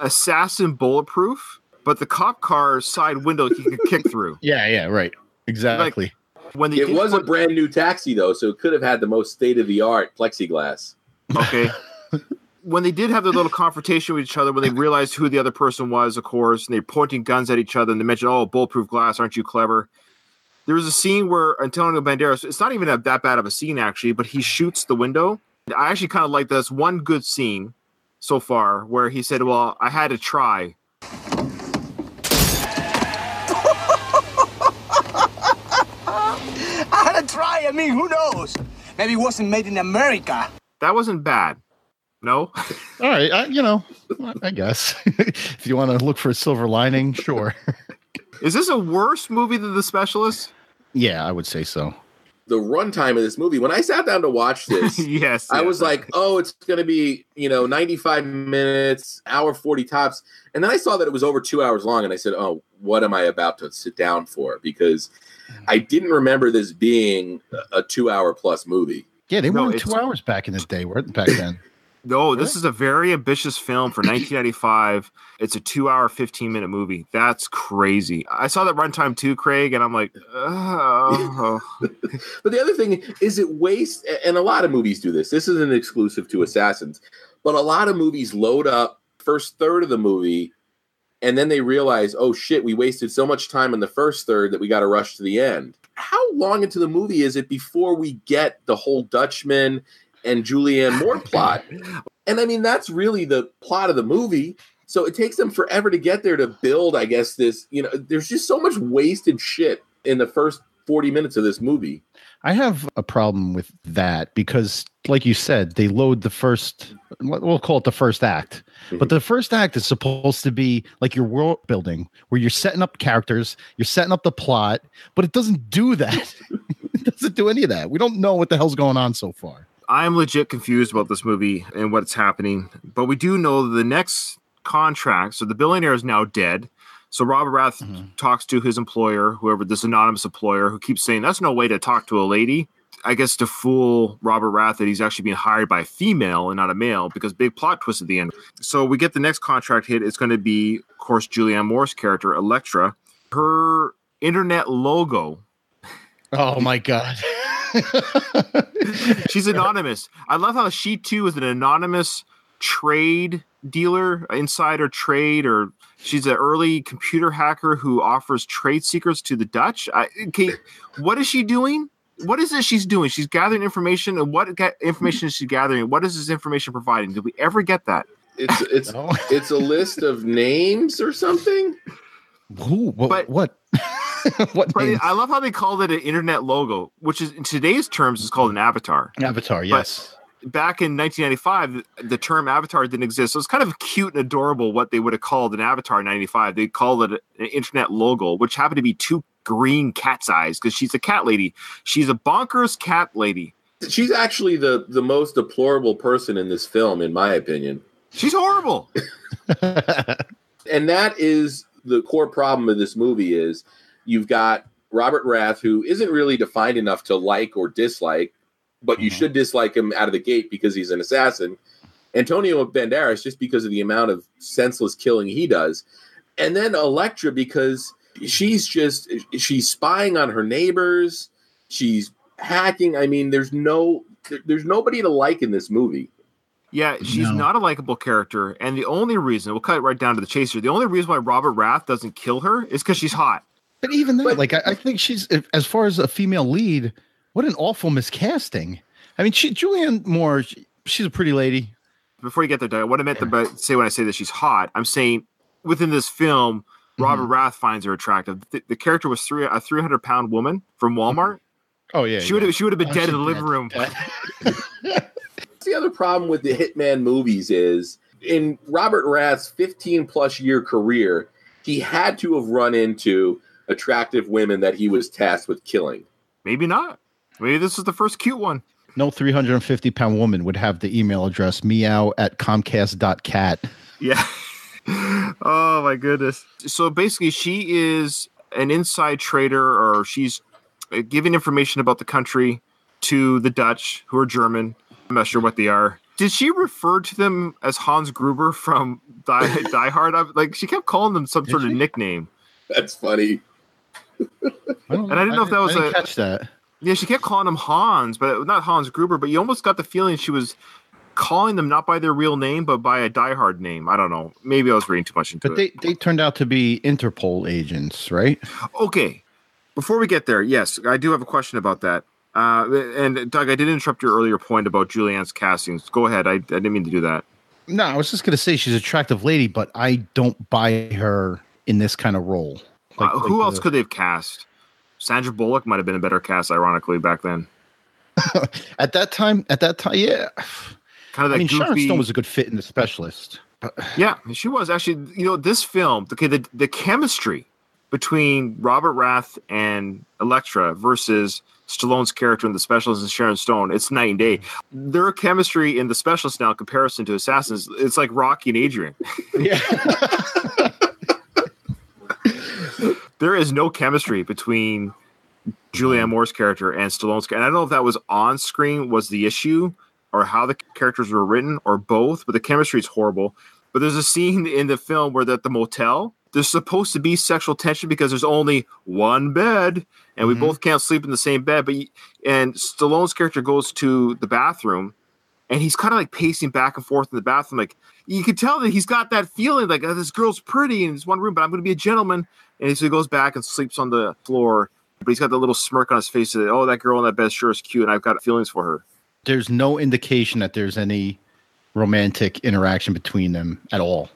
assassin bulletproof, but the cop car side window he could kick through. Yeah, yeah, right. Exactly. Like, when it was put, a brand new taxi though, so it could have had the most state of the art plexiglass. Okay. when they did have their little confrontation with each other, when they realized who the other person was, of course, and they're pointing guns at each other, and they mentioned, "Oh, bulletproof glass, aren't you clever?" There was a scene where Antonio Banderas. It's not even a, that bad of a scene actually, but he shoots the window. I actually kind of like this one good scene so far where he said, Well, I had to try. I had to try. I mean, who knows? Maybe it wasn't made in America. That wasn't bad. No. All right. I, you know, I guess if you want to look for a silver lining, sure. Is this a worse movie than The Specialist? Yeah, I would say so the runtime of this movie. When I sat down to watch this, yes, I was like, oh, it's going to be, you know, 95 minutes, hour 40 tops. And then I saw that it was over two hours long. And I said, oh, what am I about to sit down for? Because I didn't remember this being a two hour plus movie. Yeah, they were two hours back in the day, weren't back then? No, this is a very ambitious film for 1995. it's a two-hour, 15-minute movie. That's crazy. I saw that runtime too, Craig, and I'm like, oh. but the other thing is, it wastes, and a lot of movies do this. This isn't exclusive to Assassins, but a lot of movies load up first third of the movie, and then they realize, oh shit, we wasted so much time in the first third that we got to rush to the end. How long into the movie is it before we get the whole Dutchman and Julianne Moore plot. And I mean, that's really the plot of the movie. So it takes them forever to get there to build, I guess, this, you know, there's just so much wasted shit in the first 40 minutes of this movie. I have a problem with that because, like you said, they load the first, we'll call it the first act. Mm-hmm. But the first act is supposed to be like your world building, where you're setting up characters, you're setting up the plot, but it doesn't do that. it doesn't do any of that. We don't know what the hell's going on so far. I'm legit confused about this movie and what's happening. But we do know the next contract, so the billionaire is now dead. So Robert Rath mm-hmm. talks to his employer, whoever this anonymous employer, who keeps saying that's no way to talk to a lady. I guess to fool Robert Rath that he's actually being hired by a female and not a male, because big plot twist at the end. So we get the next contract hit. It's going to be, of course, Julianne Moore's character, Electra. Her internet logo. Oh my god. She's anonymous. I love how she too is an anonymous trade dealer, insider trade, or she's an early computer hacker who offers trade secrets to the Dutch. I, okay, what is she doing? What is it she's doing? She's gathering information, and what ga- information is she gathering? What is this information providing? Did we ever get that? It's it's No. it's a list of names or something. Who? What? But- what? what But names? I love how they called it an internet logo, which is in today's terms is called an avatar. Avatar. Yes. back in 1995, the, the term avatar didn't exist. So it's kind of cute and adorable what they would have called an avatar in 95. They called it an internet logo, which happened to be two green cat's eyes because she's a cat lady. She's a bonkers cat lady. She's actually the the most deplorable person in this film, in my opinion. She's horrible. and that is the core problem of this movie is you've got Robert Rath who isn't really defined enough to like or dislike, but you Mhm. should dislike him out of the gate because he's an assassin. Antonio Banderas just because of the amount of senseless killing he does. And then Electra because she's just she's spying on her neighbors, she's hacking. I mean, there's no there- there's nobody to like in this movie. Yeah, she's No. not a likable character. And the only reason, we'll cut it right down to the chaser, the only reason why Robert Rath doesn't kill her is because she's hot. But even then, But- like I, I think she's if- as far as a female lead. What an awful miscasting. I mean, she Julianne Moore. She, she's a pretty lady. Before you get there, Doug, what I meant to say when I say that she's hot, I'm saying within this film, mm-hmm. Robert Rath finds her attractive. The, the character was three a 300 pound woman from mm-hmm. Walmart. Oh yeah, She would have she would have been Oh, dead in she's the living room. the other problem with the Hitman movies is in Robert Rath's 15 plus year career, he had to have run into attractive women that he was tasked with killing. Maybe not. Maybe this is the first cute one. No 350 pound woman would have the email address meow at comcast.cat. Yeah. oh my goodness. So basically, she is an inside trader, or she's uh, giving information about the country to the Dutch, who are German. I'm not sure what they are. Did she refer to them as Hans Gruber from Die, Die Hard? I'm- Like she kept calling them some Did sort of she? nickname. That's funny. And I didn't know if that was I a- catch that. Yeah, she kept calling him Hans, but not Hans Gruber. But you almost got the feeling she was calling them not by their real name, but by a Die Hard name. I don't know. Maybe I was reading too much into But it. But they, they turned out to be Interpol agents, right? Okay. Before we get there, yes, I do have a question about that. Uh, and Doug, I did interrupt your earlier point about Julianne's castings. Go ahead. I, I didn't mean to do that. No, I was just gonna say she's an attractive lady, but I don't buy her in this kind of role. Uh, who like else the- could they have cast? Sandra Bullock might have been a better cast, ironically, back then. at that time? At that time, yeah. Kind of that I mean, Sharon. Stone was a good fit in the specialist. But Yeah, she was actually. You know, this film, okay, the the chemistry between Robert Rath and Electra versus Stallone's character in The Specialist and Sharon Stone, it's night and day. Their chemistry in The Specialist now, in comparison to Assassins, it's like Rocky and Adrian. yeah, There is no chemistry between Julianne Moore's character and Stallone's character. And I don't know if that was on screen was the issue, or how the characters were written, or both. But the chemistry is horrible. But there's a scene in the film where at the motel. There's supposed to be sexual tension because there's only one bed, and we Mhm. both can't sleep in the same bed. But and Stallone's character goes to the bathroom, and he's kind of like pacing back and forth in the bathroom. Like you can tell that he's got that feeling, like oh, this girl's pretty in this one room, but I'm going to be a gentleman. And so he goes back and sleeps on the floor. But he's got the little smirk on his face that, oh, that girl in that bed sure is cute, and I've got feelings for her. there's no indication that there's any romantic interaction between them at all.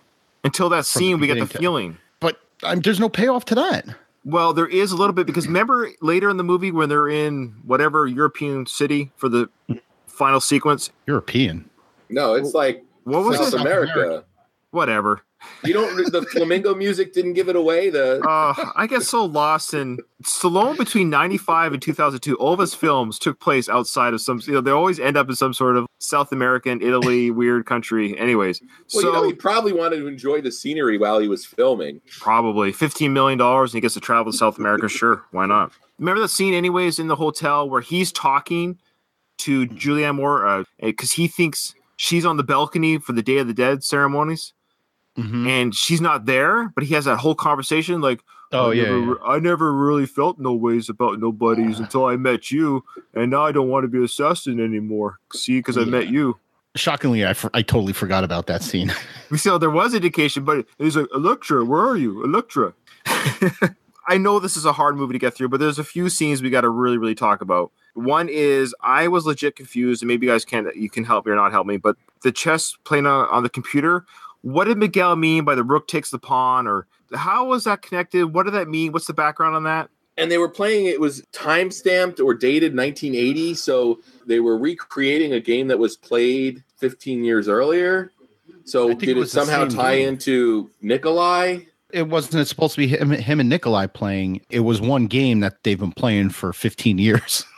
Until that scene, we get the beginning to- feeling. But um, there's no payoff to that. Well, there is a little bit because remember later in the movie when they're in whatever European city for the final sequence? European. No, it's like What was South it? America. America. Whatever. You don't. The flamingo music didn't give it away. The Uh, I get so lost in Stallone between 95 and 2002. All of his films took place outside of some, you know, they always end up in some sort of South American, Italy, weird country. Anyways, well, so you know, he probably wanted to enjoy the scenery while he was filming. probably $15 million and he gets to travel to South America. Sure. Why not? Remember that scene, anyways, in the hotel where he's talking to Julianne Moore because he thinks she's on the balcony for the Day of the Dead ceremonies Mhm. and she's not there, but he has that whole conversation like, Oh I yeah, never, yeah. I never really felt no ways about nobodies until I met you. and now I don't want to be assassin anymore. See, because I met you. Shockingly, I, for, I totally forgot about that scene. So there was indication, but he's like, Electra, where are you? Electra. I know this is a hard movie to get through, but there's a few scenes we got to really, really talk about. One is I was legit confused, and maybe you guys can you can help me or not help me. But the chess playing on, on the computer, what did Miguel mean by the rook takes the pawn, or how was that connected? What did that mean? What's the background on that? and they were playing it was time stamped or dated 1980 so they were recreating a game that was played 15 years earlier so did it it, somehow tie game. into nikolai it wasn't supposed to be him, him and Nikolai playing. It was one game that they've been playing for 15 years.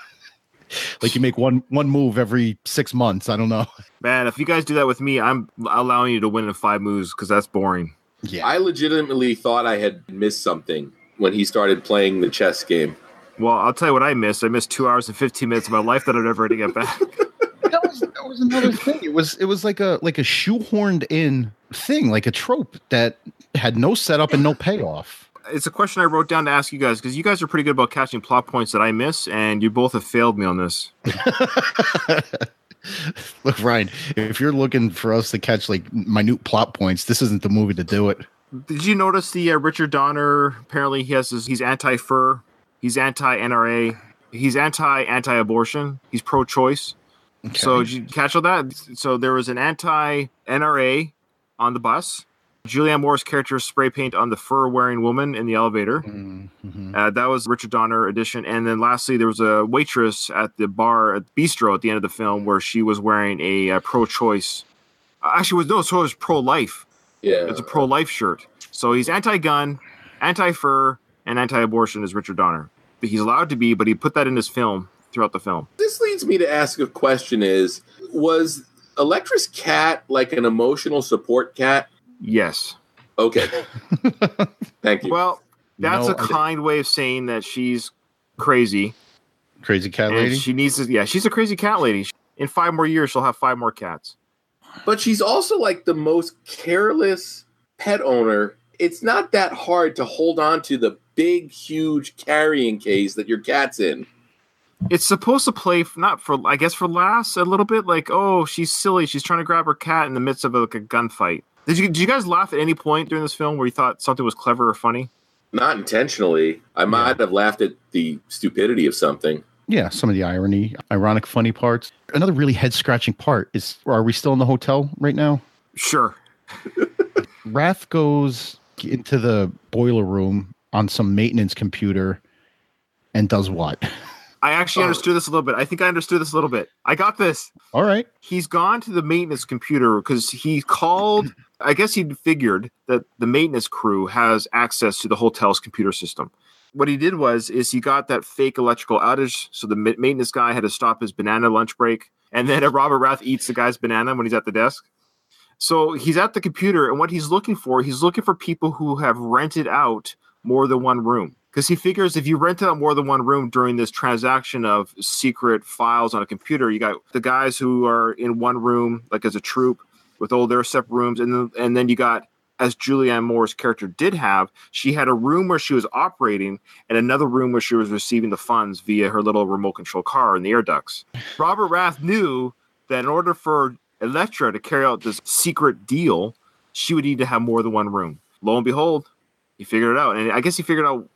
like you make one one move every six months. I don't know. Man, if you guys do that with me, I'm allowing you to win in five moves because that's boring. Yeah. i legitimately thought i had missed something when he started playing the chess game Well, I'll tell you what I missed. I missed two hours and 15 minutes of my life that I'd never to get back. that was that was another thing. It was it was like a like a shoehorned in thing, like a trope that had no setup and no payoff. It's a question I wrote down to ask you guys because you guys are pretty good about catching plot points that I miss, and you both have failed me on this. Look, Ryan, if you're looking for us to catch like minute plot points, this isn't the movie to do it. Did you notice the uh, Richard Donner? Apparently, he has his, he's anti-fur, he's anti-NRA, he's anti-anti-abortion, he's pro-choice. So did you catch all that? So there was an anti-NRA on the bus. Julianne Moore's character spray paint on the fur-wearing woman in the elevator. Mhm. Uh, that was Richard Donner edition. And then lastly, there was a waitress at the bar at Bistro at the end of the film where she was wearing a, uh pro-choice. uh, Actually, it was no, so it was pro-life. yeah It's a pro-life shirt. So he's anti-gun, anti-fur, and anti-abortion is Richard Donner. But he's allowed to be, but he put that in his film throughout the film. this leads me to ask a question is was electra's cat like an emotional support cat Yes. okay thank you Well, that's No, a I- kind way of saying that she's crazy. Crazy cat lady. she needs to, yeah, she's a crazy cat lady. In five more years, she'll have five more cats. but she's also like the most careless pet owner. It's not that hard to hold on to the big, huge carrying case that your cat's in. It's supposed to play f- not for I guess for laughs a little bit like oh she's silly she's trying to grab her cat in the midst of a, like a gunfight. Did you did you guys laugh at any point during this film where you thought something was clever or funny? Not intentionally. I might have laughed at the stupidity of something. yeah, some of the irony, ironic, funny parts. Another really head scratching part is: Are we still in the hotel right now? Sure. Rath goes into the boiler room on some maintenance computer and does what? I actually Oh. understood this a little bit. I think I understood this a little bit. I got this. All right. He's gone to the maintenance computer because he called. I guess he figured that the maintenance crew has access to the hotel's computer system. What he did was is he got that fake electrical outage, so the maintenance guy had to stop his banana lunch break, and then Robert Rath eats the guy's banana when he's at the desk. So he's at the computer, and what he's looking for, he's looking for people who have rented out more than one room. Because he figures if you rent out more than one room during this transaction of secret files on a computer, you got the guys who are in one room, like as a troop, with all their separate rooms, and then, and then you got, as Julianne Moore's character did have, she had a room where she was operating and another room where she was receiving the funds via her little remote control car in the air ducts. Robert Rath knew that in order for Electra to carry out this secret deal, she would need to have more than one room. Lo and behold, he figured it out, and I guess he figured out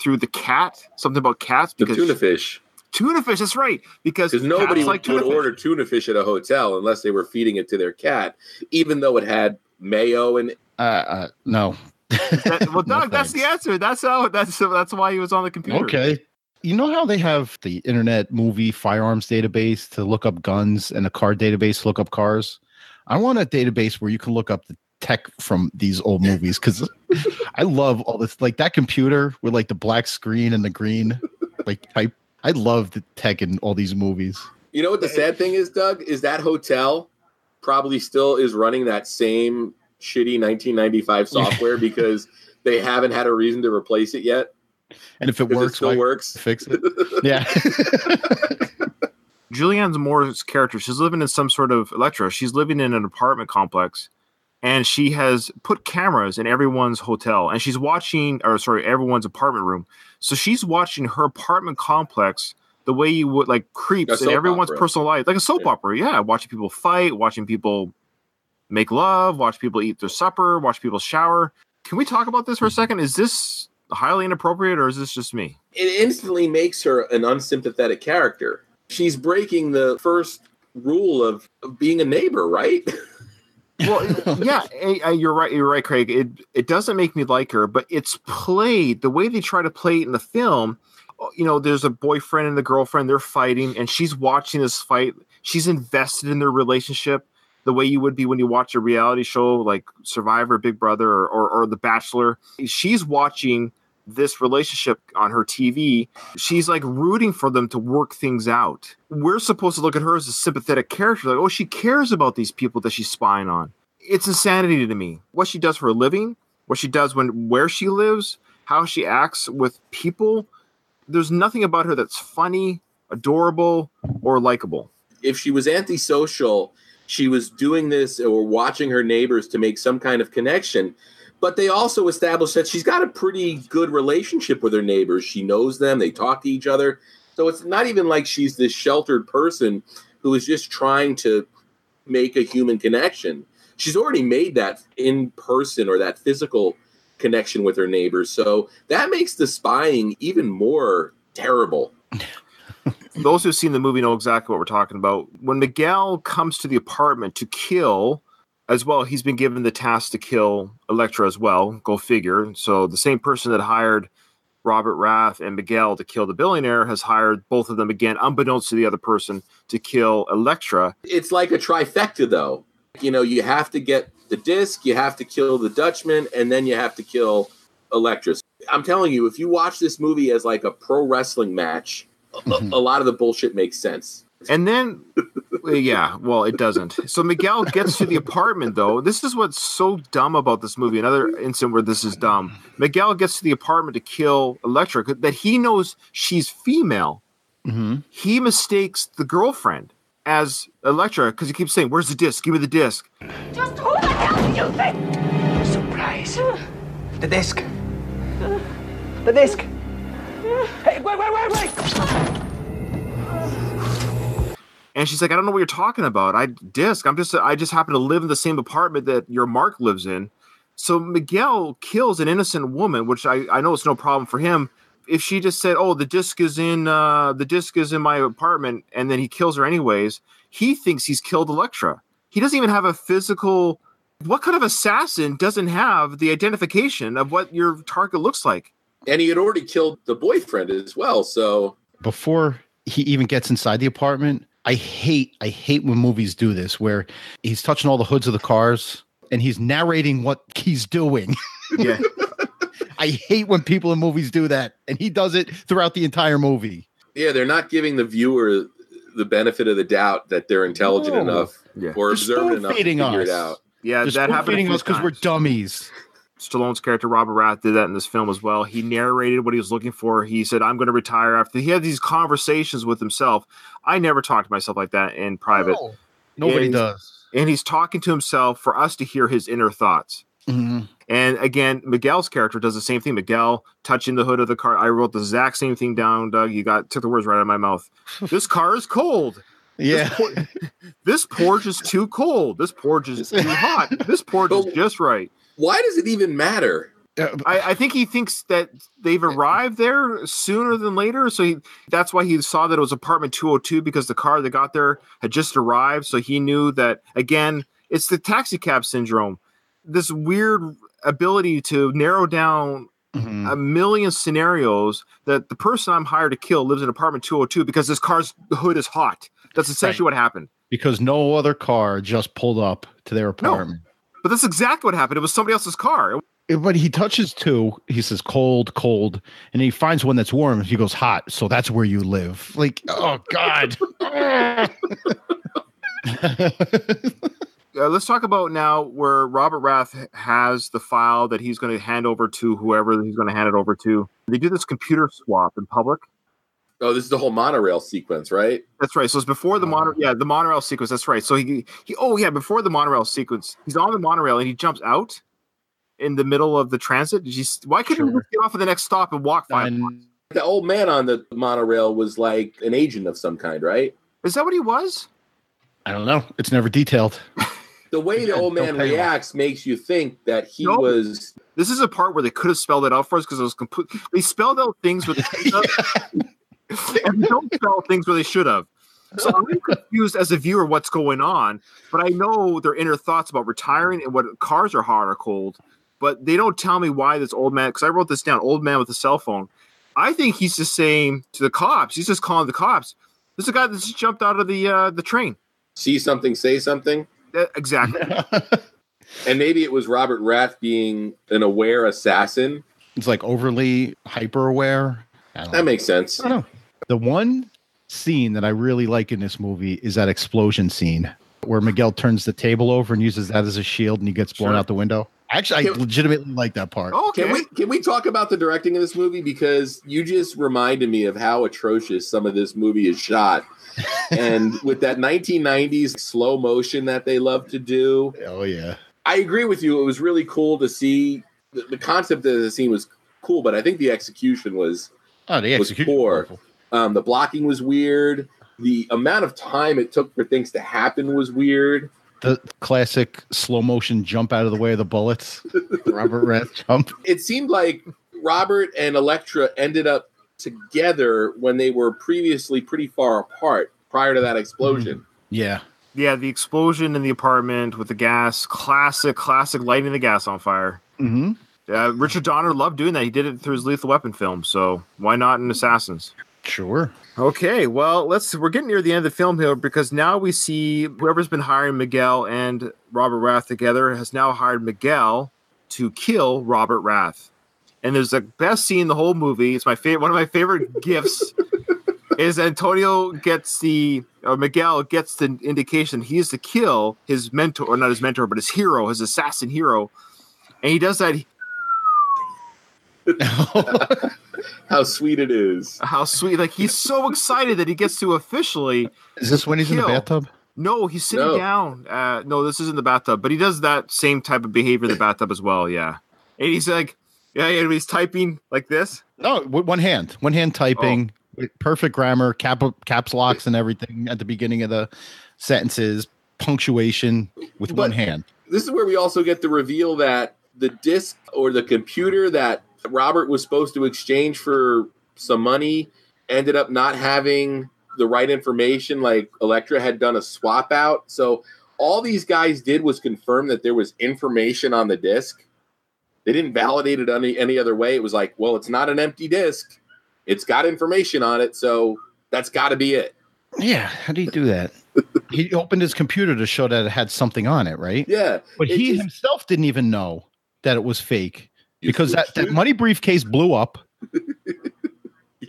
through the cat something about cats The because tuna fish. Tuna fish. That's right, because Because nobody cats would, like tuna would fish. order tuna fish at a hotel unless they were feeding it to their cat, even though it had mayo and Uh, uh no. That- well, No Doug, that's the answer. That's how. That's that's why he was on the computer. Okay. You know how they have the internet movie firearms database to look up guns and a car database to look up cars? I want a database where you can look up the tech from these old movies because I love all this like that computer with like the black screen and the green like type. I love the tech in all these movies. You know what the sad thing is, Doug? Is that hotel probably still is running that same shitty 1995 software because they haven't had a reason to replace it yet. And if it Because it works, still why works. fix it. Yeah. Julianne Moore's character, she's living in some sort of Electra. She's living in an apartment complex, and she has put cameras in everyone's hotel, and she's watching, or sorry, everyone's apartment room. So she's watching her apartment complex the way you would like creeps in everyone's opera. personal life, like a soap Yeah. opera. Yeah, watching people fight, watching people make love, watch people eat their supper, watch people shower. Can we talk about this for a mm-hmm. second? Is this highly inappropriate, or is this just me? It instantly makes her an unsympathetic character. She's breaking the first rule of, of being a neighbor, right? Well, yeah, you're right. You're right, Craig. It it doesn't make me like her, but it's played the way they try to play it in the film. You know, there's a boyfriend and the girlfriend. They're fighting, and she's watching this fight. She's invested in their relationship the way you would be when you watch a reality show like Survivor, Big Brother, or, or, or The Bachelor. She's watching this relationship on her TV. She's like rooting for them to work things out. We're supposed to look at her as a sympathetic character, like, oh, she cares about these people that she's spying on. It's insanity to me. What she does for a living, what she does when where she lives, how she acts with people. There's nothing about her that's funny, adorable, or likable. if she was antisocial, she was doing this or watching her neighbors to make some kind of connection. But they also established that she's got a pretty good relationship with her neighbors. She knows them, they talk to each other. So it's not even like she's this sheltered person who is just trying to make a human connection. She's already made that in person or that physical connection with her neighbors. So that makes the spying even more terrible. those who've seen the movie know exactly what we're talking about. When Miguel comes to the apartment to kill, as well, he's been given the task to kill Electra as well. Go figure. So the same person that hired Robert Rath and Miguel to kill the billionaire has hired both of them again, unbeknownst to the other person, to kill Electra. it's like a trifecta though you know you have to get the disc you have to kill the dutchman and then you have to kill electris i'm telling you if you watch this movie as like a pro wrestling match a, a mm-hmm. lot of the bullshit makes sense And then, yeah, well, it doesn't. So Miguel gets to the apartment, though. This is what's so dumb about this movie. Another incident where this is dumb. Miguel gets to the apartment to kill Electra, that he knows she's female. Mhm. He mistakes the girlfriend as Electra because he keeps saying, Where's the disc? Give me the disc. Just who the hell do you think? Surprise. The disc. The disc. Hey, wait, wait, wait, wait! And she's like, I don't know what you're talking about. I disc. I'm just I just happen to live in the same apartment that your Mark lives in. So Miguel kills an innocent woman, which I, I know it's no problem for him. If she just said, Oh, the disc is in uh the disc is in my apartment, and then he kills her anyways, he thinks he's killed Electra. He doesn't even have a physical what kind of assassin doesn't have the identification of what your target looks like? and he had already killed the boyfriend as well so before he even gets inside the apartment i hate i hate when movies do this where he's touching all the hoods of the cars and he's narrating what he's doing Yeah. i hate when people in movies do that and he does it throughout the entire movie yeah they're not giving the viewer the benefit of the doubt that they're intelligent No. enough Yeah. or They're observant enough to figure us. it out Yeah, They're that happened. spoon-feeding us because we're dummies Stallone's character Robert Rath did that in this film as well. He narrated what he was looking for. He said, "I'm going to retire after." He had these conversations with himself. I never talk to myself like that in private. No, nobody And- does And he's talking to himself for us to hear his inner thoughts. Mhm. And again, Miguel's character does the same thing. Miguel touching the hood of the car. I wrote the exact same thing down, Doug. You got took the words right out of my mouth. This car is cold. yeah This porch is too cold. This porch is too hot. This porch is just right. Why does it even matter I, I think he thinks that they've arrived there sooner than later. So he, that's why he saw that it was apartment 202 because the car that got there had just arrived. So he knew that, again, it's the taxi cab syndrome. This weird ability to narrow down Mhm. a million scenarios that the person I'm hired to kill lives in apartment 202 because this car's hood is hot. That's essentially what happened. because no other car just pulled up to their apartment But that's exactly what happened. It was somebody else's car. but he touches two he says cold cold and he finds one that's warm he goes hot so that's where you live like oh god uh, let's talk about now where Robert Rath has the file that he's going to hand over to whoever he's going to hand it over to. They do this computer swap in public. Oh this is the whole monorail sequence right That's right. So it's before the oh. monorail. yeah, the monorail sequence. That's right. So he, he, oh yeah, before the monorail sequence, he's on the monorail and he jumps out in the middle of the transit. Did you, why couldn't he Sure. just get off at the next stop and walk five? I, blocks? The old man on the monorail was like an agent of some kind, right? Is that what he was? I don't know. It's never detailed. The way the old man no payoff. reacts makes you think that he No. was. This is a part where they could have spelled it out for us because it was complete. They spelled out things with and don't spell things where they should have. So I'm confused as a viewer what's going on, but I know their inner thoughts about retiring and what cars are hot or cold. But they don't tell me why this old man. Because I wrote this down. Old man with a cell phone. I think he's just saying to the cops. He's just calling the cops. This is a guy that just jumped out of the uh, the train. See something, say something. Uh, exactly. And maybe it was Robert Rath being an aware assassin. It's like overly hyper aware. I don't know. That makes sense. I don't know. The one scene that I really like in this movie is that explosion scene where Miguel turns the table over and uses that as a shield and he gets blown Sure. out the window. Actually, I legitimately like that part. Oh, okay. Can we can we talk about the directing of this movie because you just reminded me of how atrocious some of this movie is shot, and with that 1990s slow motion that they love to do. Oh yeah. I agree with you. It was really cool to see the, the concept of the scene was cool, but I think the execution was Oh, the Was execution. poor. was awful. Um, the blocking was weird. The amount of time it took for things to happen was weird. The classic slow motion jump out of the way of the bullets. Robert Rath jump. It seemed like Robert and Electra ended up together when they were previously pretty far apart prior to that explosion. Yeah. Yeah, the explosion in the apartment with the gas. Classic, classic lighting the gas on fire. Mm-hmm. Uh, Richard Donner loved doing that. He did it through his Lethal Weapon film, so why not in Assassins? Sure. Okay, well, let's. We're getting near the end of the film here because now we see whoever's been hiring Miguel and Robert Rath together has now hired Miguel to kill Robert Rath. And there's the best scene in the whole movie. It's my favorite. One of my favorite gifts is Antonio gets the or Miguel gets the indication he is to kill his mentor, or not his mentor, but his hero, his assassin hero. And he does that. How sweet it is. How sweet! Like he's so excited that he gets to officially Is this when he's in the bathtub? No, he's sitting No. down. Uh, no, this isn't the bathtub, but he does that same type of behavior in the bathtub as well. Yeah, and he's like, yeah, yeah, he's typing like this. No, one hand. One hand typing. with Perfect grammar, cap caps locks and everything at the beginning of the sentences, punctuation with But- one hand. This is where we also get the reveal that the disk or the computer that Robert was supposed to exchange for some money ended up not having the right information. Like Electra had done a swap out. So all these guys did was confirm that there was information on the disk. They didn't validate it any, any other way. It was like, well, it's not an empty disk. It's got information on it. So that's got to be it. Yeah, how do you do that? he opened his computer to show that it had something on it, right? Yeah. But he just- himself didn't even know that it was fake because that, that money briefcase blew up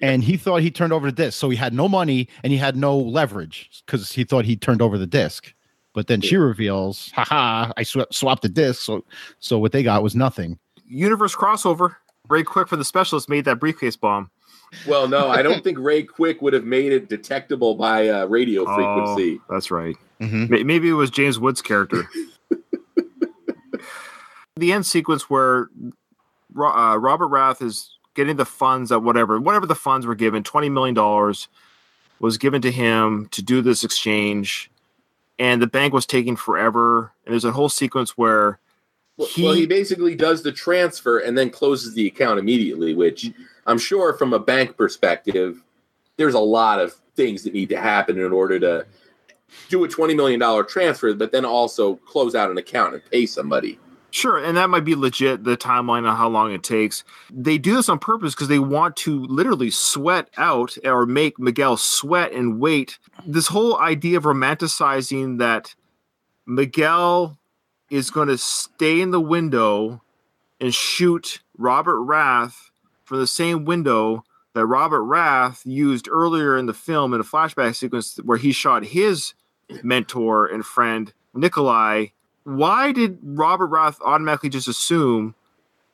and he thought he turned over the disc. So he had no money and he had no leverage because he thought he turned over the disc. But then she reveals, haha, I sw- swapped the disc. So, so what they got was nothing. Universe crossover. Ray Quick for the Specialist made that briefcase bomb. Well, no, I don't think Ray Quick would have made it detectable by uh, radio frequency. Oh, that's right. Mhm. Maybe it was James Woods' character. the end sequence where Ro- uh, Robert Rath is getting the funds that whatever whatever the funds were given, twenty million dollars was given to him to do this exchange, and the bank was taking forever. And there's a whole sequence where He- well, he basically does the transfer and then closes the account immediately, which I'm sure from a bank perspective, there's a lot of things that need to happen in order to do a $20 million transfer, but then also close out an account and pay somebody. Sure, and that might be legit the timeline on how long it takes. They do this on purpose because they want to literally sweat out or make Miguel sweat and wait. This whole idea of romanticizing that Miguel is going to stay in the window and shoot Robert Rath from the same window that Robert Rath used earlier in the film in a flashback sequence where he shot his mentor and friend Nikolai why did Robert Rath automatically just assume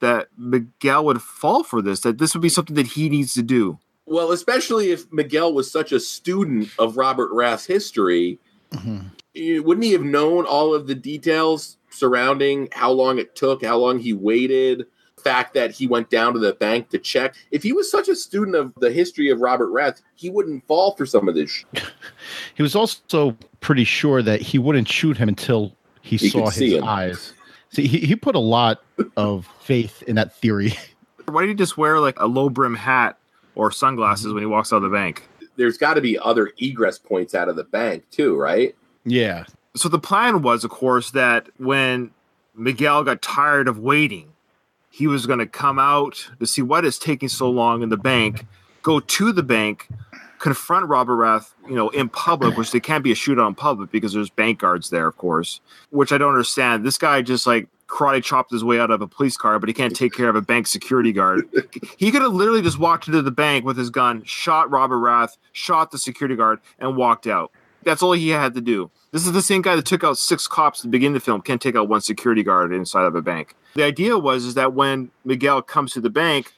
that Miguel would fall for this? That this would be something that he needs to do? Well, especially if Miguel was such a student of Robert Rath's history, eh, wouldn't he have known all of the details surrounding how long it took, how long he waited the fact that he went down to the bank to check. If he was such a student of the history of Robert Rath, he wouldn't fall for some of this. sh- He was also pretty sure that he wouldn't shoot him until he, He saw could see his eyes. See, he, he put a lot of faith in that theory. Why did he just wear like a low brim hat or sunglasses when he walks out of the bank? There's got to be other egress points out of the bank too, right? Yeah. So the plan was, of course, that when Miguel got tired of waiting, he was going to come out to see what is taking so long in the bank, go to the bank, confront Robert Rath, you know, in public, which they can't be a shootout in public because there's bank guards there, of course, which I don't understand. This guy just like karate chopped his way out of a police car, but he can't take care of a bank security guard. he could have literally just walked into the bank with his gun, shot Robert Rath, shot the security guard, and walked out. That's all he had to do. This is the same guy that took out six cops to begin the film. Can't take out one security guard inside of a bank. The idea was is that when Miguel comes to the bank,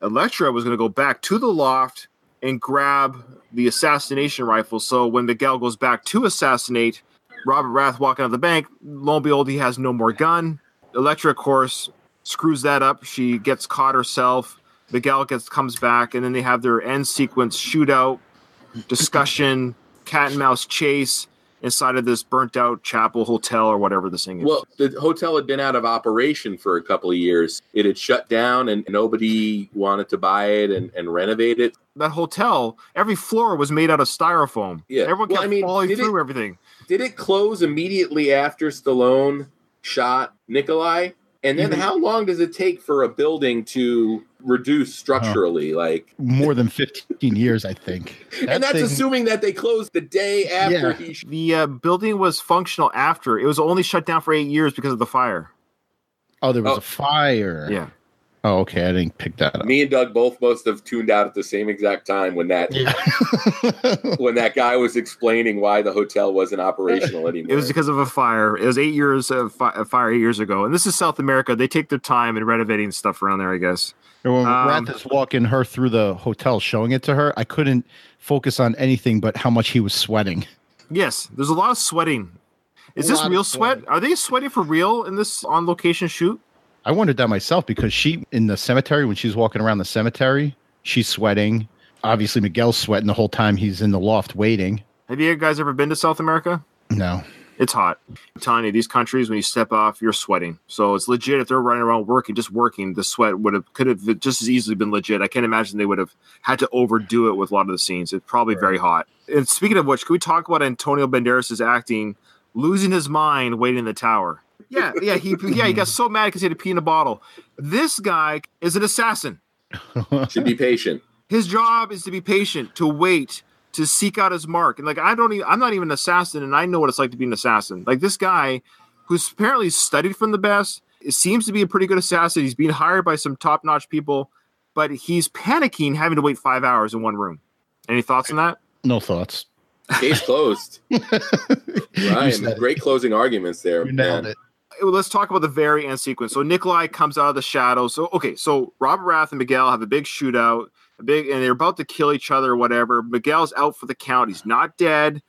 Electra was going to go back to the loft and grab the assassination rifle. So when Miguel goes back to assassinate Robert Rath walking out of the bank, lo and behold, he has no more gun. Electra, of course, screws that up. She gets caught herself. Miguel gets comes back, and then they have their end sequence shootout, discussion, cat and mouse chase inside of this burnt out chapel hotel or whatever this thing is. Well, the hotel had been out of operation for a couple of years. It had shut down and nobody wanted to buy it and, and renovate it. that hotel, every floor was made out of styrofoam. Yeah. Everyone Well, kept I mean, falling through it- everything. Did it close immediately after Stallone shot Nikolai? And then Mhm. how long does it take for a building to reduce structurally? Like, More than 15 years, I think. and that's thing- assuming that they closed the day after Yeah. he. Sh- The uh, building was functional after. It was only shut down for eight years because of the fire. Oh, there was Oh. a fire. Yeah. Oh, okay. I didn't pick that up. Me and Doug both must have tuned out at the same exact time when that Yeah. when that guy was explaining why the hotel wasn't operational anymore. It was because of a fire. It was eight years of fi- fire eight years ago. And this is South America. They take their time in renovating stuff around there, I guess. And when Um, Rath is walking her through the hotel, showing it to her, I couldn't focus on anything but how much he was sweating. Yes, there's a lot of sweating. Is A this real sweat? Are they sweating for real in this on location shoot? I wondered that myself because she in the cemetery when she's walking around the cemetery, she's sweating. Obviously, Miguel's sweating the whole time he's in the loft waiting. Have you guys ever been to South America? No, It's hot. I'm telling you, these countries, when you step off, you're sweating. So it's legit. If they're running around working, just working, the sweat would have could have just as easily been legit. I can't imagine they would have had to overdo it with a lot of the scenes. It's probably very hot. And speaking of which, can we talk about Antonio Banderas' acting, losing his mind, waiting in the tower? Yeah, yeah, he yeah he got so mad because he had to pee in a bottle. This guy is an assassin. Should be patient. His job is to be patient, to wait, to seek out his mark. And like I don't even I'm not even an assassin and I know what it's like to be an assassin. Like this guy who's apparently studied from the best, it seems to be a pretty good assassin. He's being hired by some top-notch people, but he's panicking having to wait 5 hours in one room. Any thoughts on that? no thoughts. Case closed. You Ryan, said it. great closing arguments there. You nailed man. it. Let's talk about the very end sequence. So Nikolai comes out of the shadows. So okay, so Robert Rath and Miguel have a big shootout, a big, and they're about to kill each other or whatever. Miguel's out for the count. He's not dead.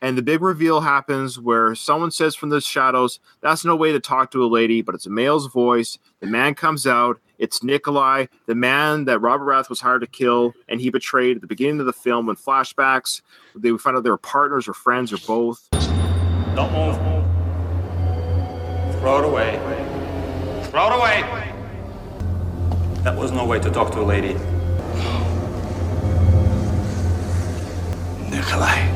And the big reveal happens where someone says from the shadows, That's no way to talk to a lady, but it's a male's voice. The man comes out. It's Nikolai, the man that Robert Rath was hired to kill and he betrayed at the beginning of the film when flashbacks. They find out they were partners or friends or both. Don't move. Throw it away. Throw it away. That was no way to talk to a lady. Nikolai.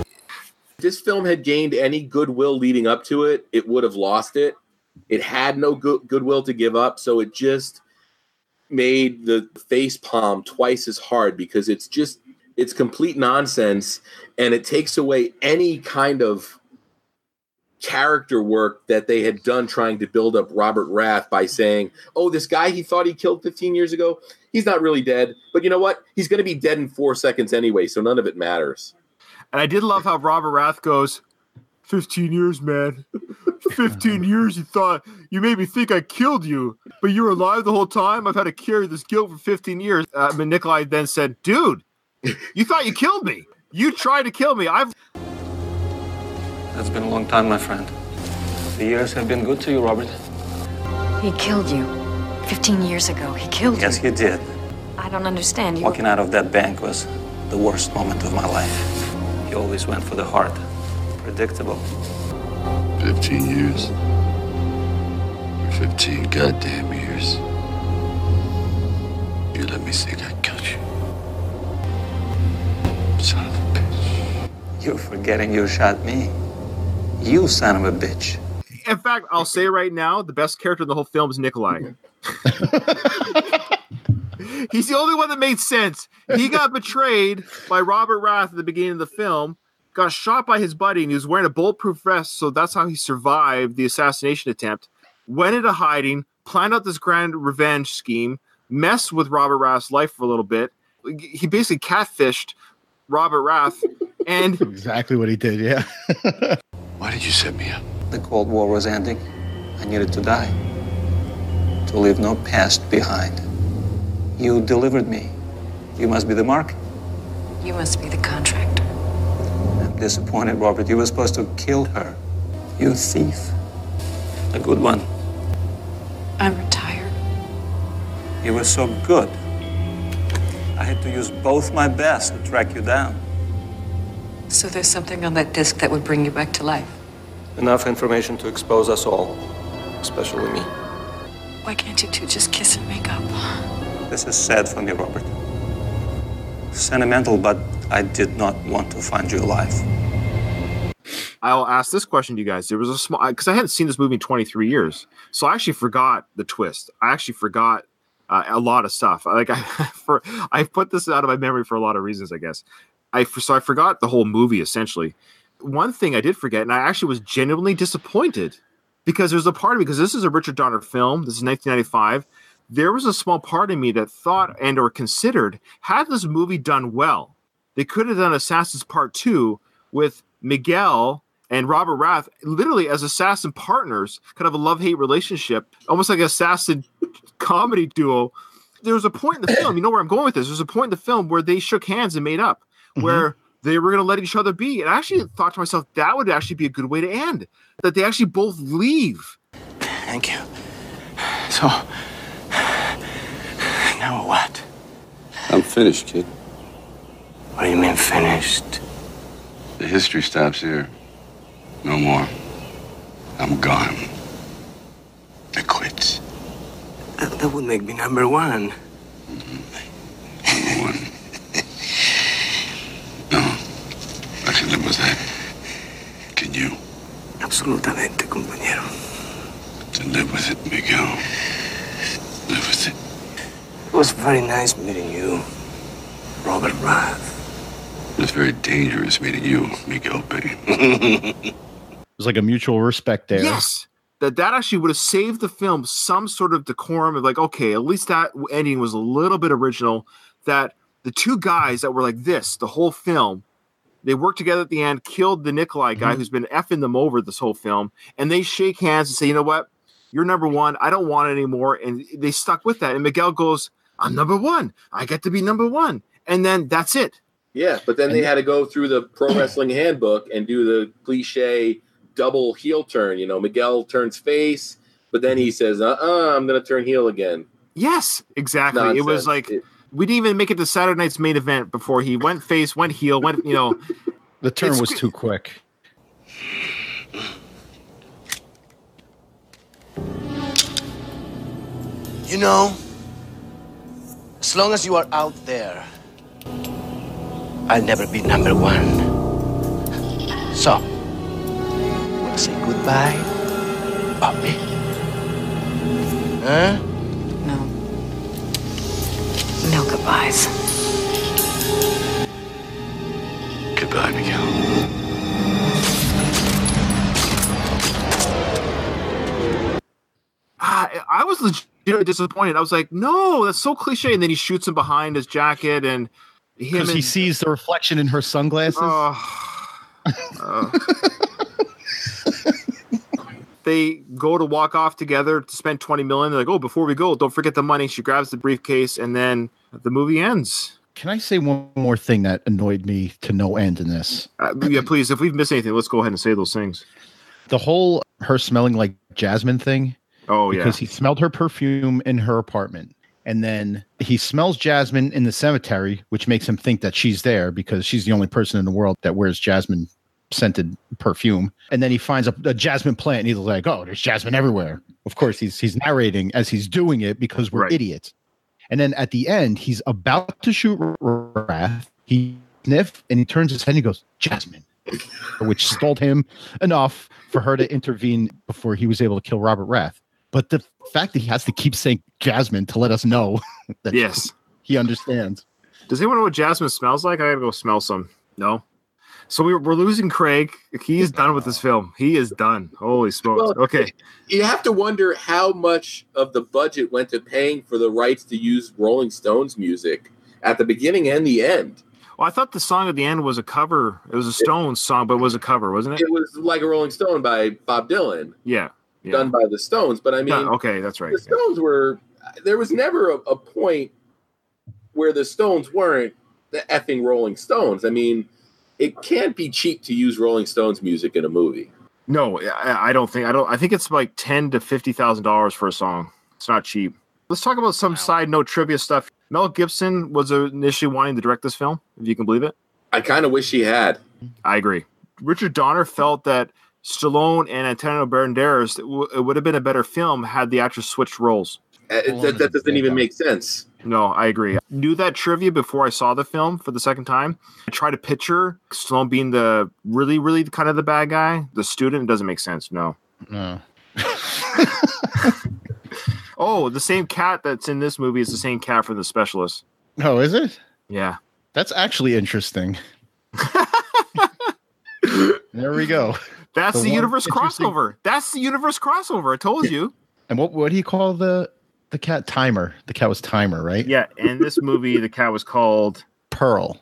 If this film had gained any goodwill leading up to it, it would have lost it. It had no good, goodwill to give up, so it just made the face palm twice as hard because it's just it's complete nonsense and it takes away any kind of character work that they had done trying to build up Robert Rath by saying, "Oh, this guy he thought he killed 15 years ago, he's not really dead, but you know what? He's going to be dead in 4 seconds anyway, so none of it matters." And I did love how Robert Rath goes, 15 years, man. 15 years you thought you made me think I killed you, but you were alive the whole time. I've had to carry this guilt for 15 years. Uh, but Nikolai then said, Dude, you thought you killed me. You tried to kill me. I've That's been a long time, my friend. The years have been good to you, Robert. He killed you. 15 years ago, he killed Yes, you. Yes, he did. I don't understand. You Walking out of that bank was the worst moment of my life. He always went for the heart. Predictable. 15 years. 15 goddamn years. You let me think I killed you. Son of a bitch. You're forgetting you shot me. You son of a bitch. In fact, I'll say right now, the best character in the whole film is Nikolai. He's the only one that made sense. He got betrayed by Robert Rath at the beginning of the film, got shot by his buddy, and he was wearing a bulletproof vest, so that's how he survived the assassination attempt. Went into hiding, planned out this grand revenge scheme, messed with Robert Rath's life for a little bit. He basically catfished Robert Rath, and exactly what he did. Yeah. Why did you set me up? The Cold War was ending. I needed to die. To leave no past behind. You delivered me. You must be the mark. You must be the contractor. I'm disappointed, Robert. You were supposed to kill her. You thief. A good one. I'm retired. You were so good. I had to use both my best to track you down. So there's something on that disc that would bring you back to life. Enough information to expose us all, especially me. Why can't you two just kiss and make up? This is sad for me, Robert. Sentimental, but I did not want to find you alive. I'll ask this question to you guys. There was a small because I hadn't seen this movie in 23 years, so I actually forgot the twist. I actually forgot uh, a lot of stuff. Like I, for I put this out of my memory for a lot of reasons, I guess. I so I forgot the whole movie essentially. One thing I did forget, and I actually was genuinely disappointed because there's a part of me because this is a Richard Donner film. This is 1995. There was a small part of me that thought and or considered had this movie done well, they could have done Assassins Part Two with Miguel and Robert Rath literally as assassin partners, kind of a love hate relationship, almost like an assassin comedy duo. There was a point in the film, you know where I'm going with this. There's a point in the film where they shook hands and made up, where mm-hmm. they were going to let each other be. And I actually thought to myself, that would actually be a good way to end, that they actually both leave. Thank you. So, now what? I'm finished, kid. What do you mean finished? The history stops here. No more. I'm gone. I quit. That, that would make me number one. Mm-hmm. Number one. No. I can live with that. Can you? Absolutamente, compañero. Then live with it, Miguel. Live with it. It was very nice meeting you, Robert Rath. It was very dangerous meeting you, Miguel Bain. It was like a mutual respect there. Yes. That that actually would have saved the film some sort of decorum of like, okay, at least that ending was a little bit original. That the two guys that were like this the whole film, they worked together at the end, killed the Nikolai guy who's been effing them over this whole film, and they shake hands and say, you know what? You're number one. I don't want it anymore. And they stuck with that. And Miguel goes, I'm number one. I get to be number one. And then that's it. Yeah, but then they had to go through the pro wrestling handbook and do the cliche double heel turn. You know, Miguel turns face, but then he says, "Uh, uh I'm going to turn heel again." Yes, exactly. It was like It- we didn't even make it to Saturday night's main event before he went face, went heel, went, you know. The turn was too quick. You know, as long as you are out there, I'll never be number one. So, wanna say goodbye, Bobby? Huh? No. No goodbyes. Goodbye, Miguel. I, I was legitimately disappointed. I was like, no, that's so cliche. And then he shoots him behind his jacket and him Because and, he sees the reflection in her sunglasses. Oh. Oh. they go to walk off together to spend 20 million. They're like, oh, before we go, don't forget the money. She grabs the briefcase and then the movie ends. Can I say one more thing that annoyed me to no end in this? Uh, yeah, please, if we've missed anything, let's go ahead and say those things. The whole her smelling like jasmine thing. Oh yeah. because he smelled her perfume in her apartment. And then he smells Jasmine in the cemetery, which makes him think that she's there because she's the only person in the world that wears jasmine scented perfume. And then he finds a, a jasmine plant and he's like, Oh, there's jasmine everywhere. Of course, he's he's narrating as he's doing it because we're Right. idiots. And then at the end, he's about to shoot Rath. He sniff and he turns his head and he goes, Jasmine, which stalled him enough for her to intervene before he was able to kill Robert Rath. But the fact that he has to keep saying Jasmine to let us know that Yes. he understands. Does anyone know what jasmine smells like? I gotta go smell some. No. So we're, we're losing Craig. He is done with this film. He is done. Holy smokes. Well, okay. You have to wonder how much of the budget went to paying for the rights to use Rolling Stones music at the beginning and the end. Well, I thought the song at the end was a cover. It was a Stones song, but it was a cover, wasn't it? It was like a Rolling Stone by Bob Dylan, Yeah. yeah. done by the Stones. But I mean, Yeah, okay, that's right. the Stones were. There was never a, a point where the Stones weren't the effing Rolling Stones. I mean, it can't be cheap to use Rolling Stones music in a movie. No, I, I don't think I don't. I think it's like ten to fifty thousand dollars for a song. It's not cheap. Let's talk about some side note trivia stuff. Mel Gibson was initially wanting to direct this film, if you can believe it. I kind of wish he had. I agree. Richard Donner felt that Stallone and Antonio Banderas it, w- it would have been a better film had the actors switched roles. Uh, that, that doesn't even make sense. No, I agree. I knew that trivia before I saw the film for the second time. I tried to picture Stallone being the really, really kind of the bad guy, the student. It doesn't make sense. No. No. Oh, the same cat that's in this movie is the same cat from The Specialist. Oh, is it? Yeah. That's actually interesting. there we go. That's The the, universe crossover. That's the universe crossover. I told you. And what what do you call the the cat timer? The cat was timer, right? Yeah. In this movie, the cat was called Pearl.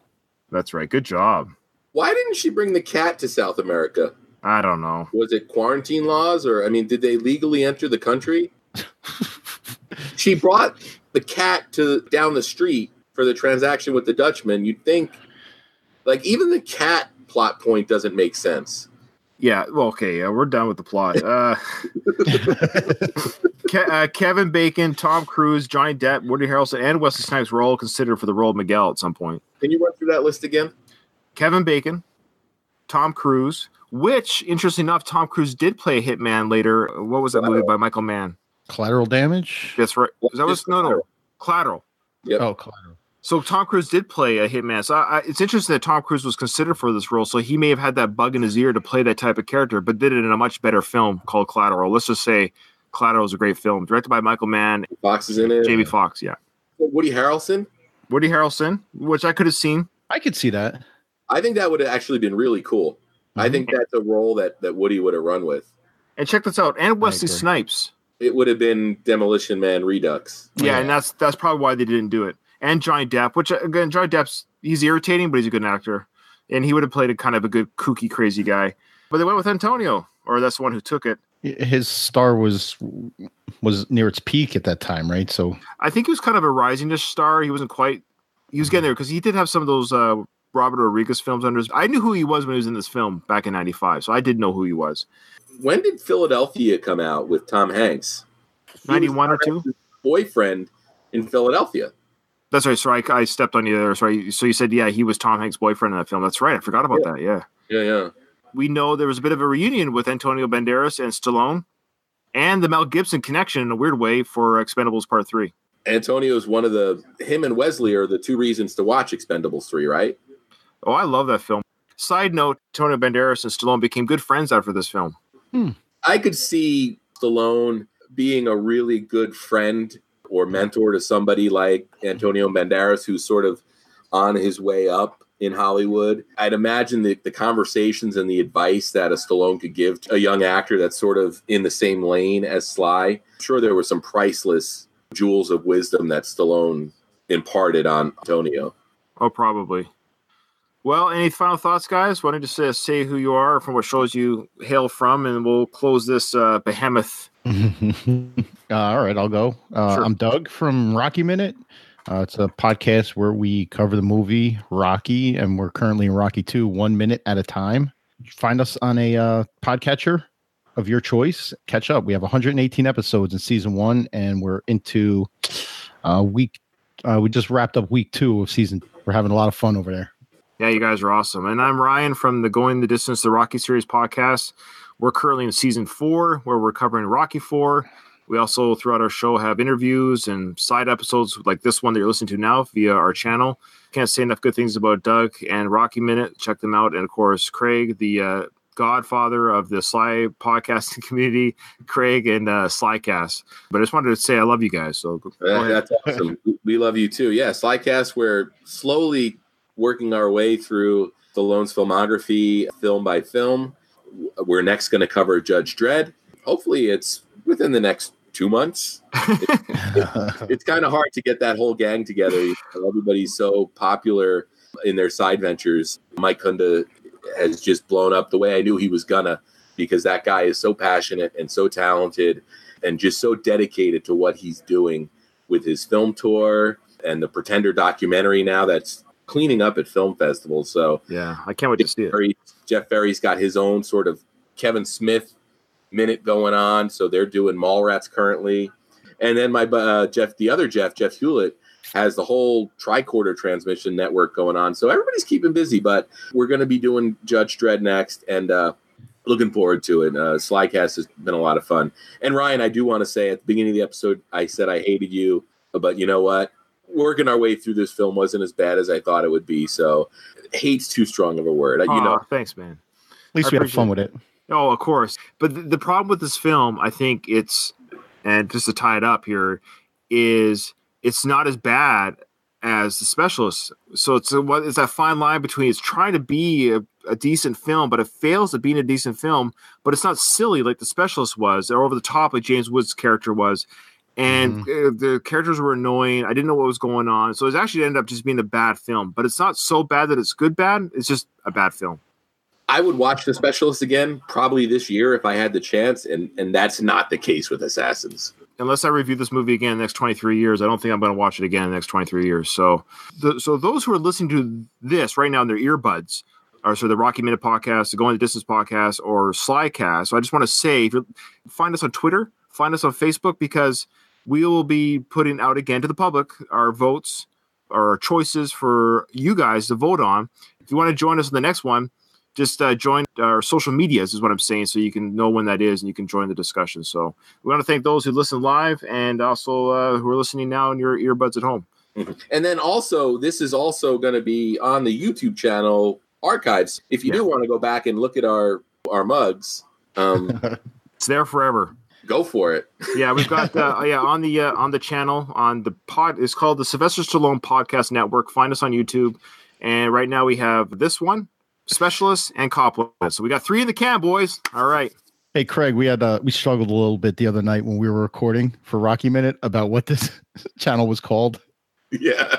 That's right. Good job. Why didn't she bring the cat to South America? I don't know. Was it quarantine laws, or I mean, did they legally enter the country? she brought the cat to down the street for the transaction with the Dutchman. You'd think, like, even the cat plot point doesn't make sense. Yeah. Well, okay. Yeah, we're done with the plot. Uh, Ke- uh, Kevin Bacon, Tom Cruise, Johnny Depp, Woody Harrelson, and Wesley Snipes were all considered for the role of Miguel at some point. Can you run through that list again? Kevin Bacon, Tom Cruise, which, interesting enough, Tom Cruise did play a hitman later. What was that movie by Michael Mann? Collateral damage. That's right. That was no, no, Collateral. Collateral. Oh, collateral. So Tom Cruise did play a hitman. So I, I, it's interesting that Tom Cruise was considered for this role. So he may have had that bug in his ear to play that type of character, but did it in a much better film called Collateral. Let's just say Collateral is a great film, directed by Michael Mann, Foxx is in it. Jamie Foxx, Yeah, Woody Harrelson. Woody Harrelson, which I could have seen. I could see that. I think that would have actually been really cool. I mm-hmm. think that's a role that that Woody would have run with. And check this out, and Wesley agree. Snipes. It would have been Demolition Man Redux. Yeah, and that's that's probably why they didn't do it. And Johnny Depp, which again, Johnny Depp's he's irritating, but he's a good actor, and he would have played a kind of a good kooky, crazy guy. But they went with Antonio, or that's the one who took it. His star was was near its peak at that time, right? So I think he was kind of a rising star. He wasn't quite. He was getting there because he did have some of those uh, Robert Rodriguez films under his. I knew who he was when he was in this film back in '95, so I did know who he was. When did Philadelphia come out with Tom Hanks? '91 or Tom two. Boyfriend in Philadelphia. That's right. Sorry, I, I stepped on you there. Sorry. So you said, yeah, he was Tom Hanks' boyfriend in that film. That's right. I forgot about that. Yeah. Yeah, yeah. We know there was a bit of a reunion with Antonio Banderas and Stallone, and the Mel Gibson connection in a weird way for Expendables Part Three. Antonio is one of the him and Wesley are the two reasons to watch Expendables 3, right? Oh, I love that film. Side note: Antonio Banderas and Stallone became good friends after this film. Hmm. I could see Stallone being a really good friend or mentor to somebody like Antonio Banderas, who's sort of on his way up in Hollywood. I'd imagine the, the conversations and the advice that a Stallone could give to a young actor that's sort of in the same lane as Sly. I'm sure there were some priceless jewels of wisdom that Stallone imparted on Antonio. Oh, probably. Well, any final thoughts, guys? Why don't you just uh, say who you are from what shows you hail from, and we'll close this uh, behemoth. Uh, all right, I'll go. Uh, Sure. I'm Doug from Rocky Minute. Uh, it's a podcast where we cover the movie Rocky, and we're currently in Rocky 2, one minute at a time. Find us on a uh, podcatcher. of your choice. Catch up. We have 118 episodes in season one, and we're into uh, week. Uh, we just wrapped up week two of season. We're having a lot of fun over there. Yeah, you guys are awesome. And I'm Ryan from the Going the Distance, the Rocky series podcast. We're currently in season four, where we're covering Rocky Four. We also, throughout our show, have interviews and side episodes like this one that you're listening to now via our channel. Can't say enough good things about Doug and Rocky Minute. Check them out. And of course, Craig, the uh, godfather of the Sly podcasting community, Craig and uh, Slycast. But I just wanted to say I love you guys. So go Uh, ahead. that's awesome. we love you too. Yeah, Slycast, we're slowly working our way through Stallone's filmography, film by film. We're next going to cover Judge Dredd. Hopefully, it's within the next two months. It's, it's kind of hard to get that whole gang together. You know, everybody's so popular in their side ventures. Mike Kunda has just blown up the way I knew he was gonna because that guy is so passionate and so talented and just so dedicated to what he's doing with his film tour and the Pretender documentary now that's cleaning up at film festivals. So yeah, I can't wait to see it. Ferry, Jeff Ferry's got his own sort of Kevin Smith minute going on. So they're doing Mallrats currently. And then my uh, Jeff, the other Jeff, Jeff Hewlett, has the whole tricorder transmission network going on. So everybody's keeping busy, but we're going to be doing Judge Dredd next and uh, looking forward to it. Uh, Slycast has been a lot of fun. And Ryan, I do want to say at the beginning of the episode, I said I hated you, but you know what? Working our way through this film wasn't as bad as I thought it would be. So hate's too strong of a word. you know, thanks, man. At least I we had appreciate fun with it. Oh, of course. But the, the problem with this film, I think it's, and just to tie it up here, is it's not as bad as the specialist. So it's a, what is that fine line between it's trying to be a, a decent film, but it fails at being a decent film. But it's not silly like the specialist was, or over the top like James Woods' character was. And uh, the characters were annoying. I didn't know what was going on. So it actually ended up just being a bad film. But it's not so bad that it's good bad. It's just a bad film. I would watch The Specialist again probably this year if I had the chance, and and that's not the case with Assassins. unless I review this movie again in the next 23 years, I don't think I'm going to watch it again in the next 23 years. So, the, so those who are listening to this right now in their earbuds, or so the Rocky Minute podcast, the Going the Distance podcast, or Slycast. So I just want to say, if you find us on Twitter, find us on Facebook, because we will be putting out again to the public our votes, our choices for you guys to vote on. If you want to join us in the next one, just uh, join our social medias is what I'm saying, so you can know when that is and you can join the discussion. So we want to thank those who listen live and also uh, who are listening now in your earbuds at home. And then also, this is also going to be on the YouTube channel archives. If you do want to go back and look at our our mugs, um, It's there forever. go for it. Yeah, we've got uh, yeah on the uh, on the channel on the pod. It's called the Sylvester Stallone Podcast Network. Find us on YouTube, and right now we have this one, Specialist and Copland. So we got three in the can, boys. All right. Hey Craig, we had uh, we struggled a little bit the other night when we were recording for Rocky Minute about what this channel was called. Yeah.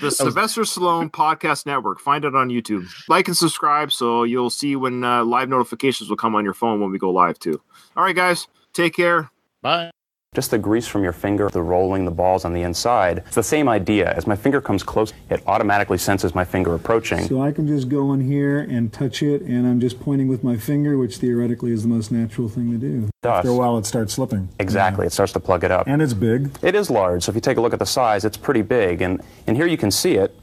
The Sylvester Stallone Podcast Network. Find it on YouTube. Like and subscribe so you'll see when uh, live notifications will come on your phone when we go live too. All right, guys. Take care. Bye. Just the grease from your finger, the rolling the balls on the inside. It's the same idea. As my finger comes close, it automatically senses my finger approaching. So I can just go in here and touch it, and I'm just pointing with my finger, which theoretically is the most natural thing to do. Does. After a while, it starts slipping. Exactly. It starts to plug it up. And it's big. It is large. So if you take a look at the size, it's pretty big. And, and here you can see it.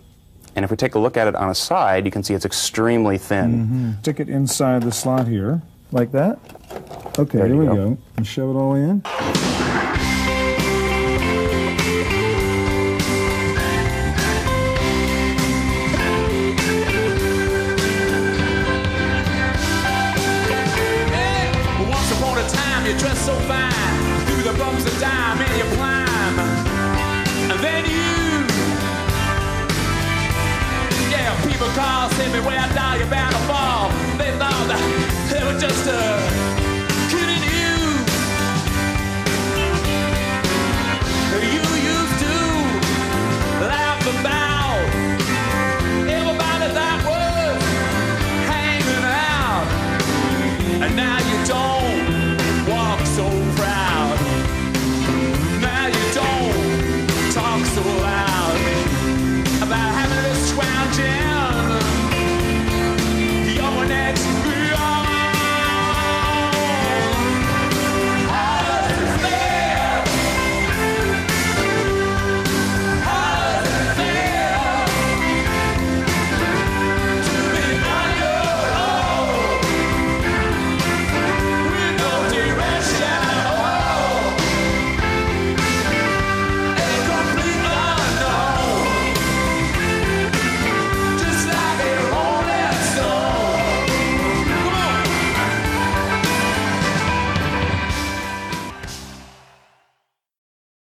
And if we take a look at it on a side, you can see it's extremely thin. Mhm. Stick it inside the slot here, like that. Okay, There there, we go. go. And shove it all in.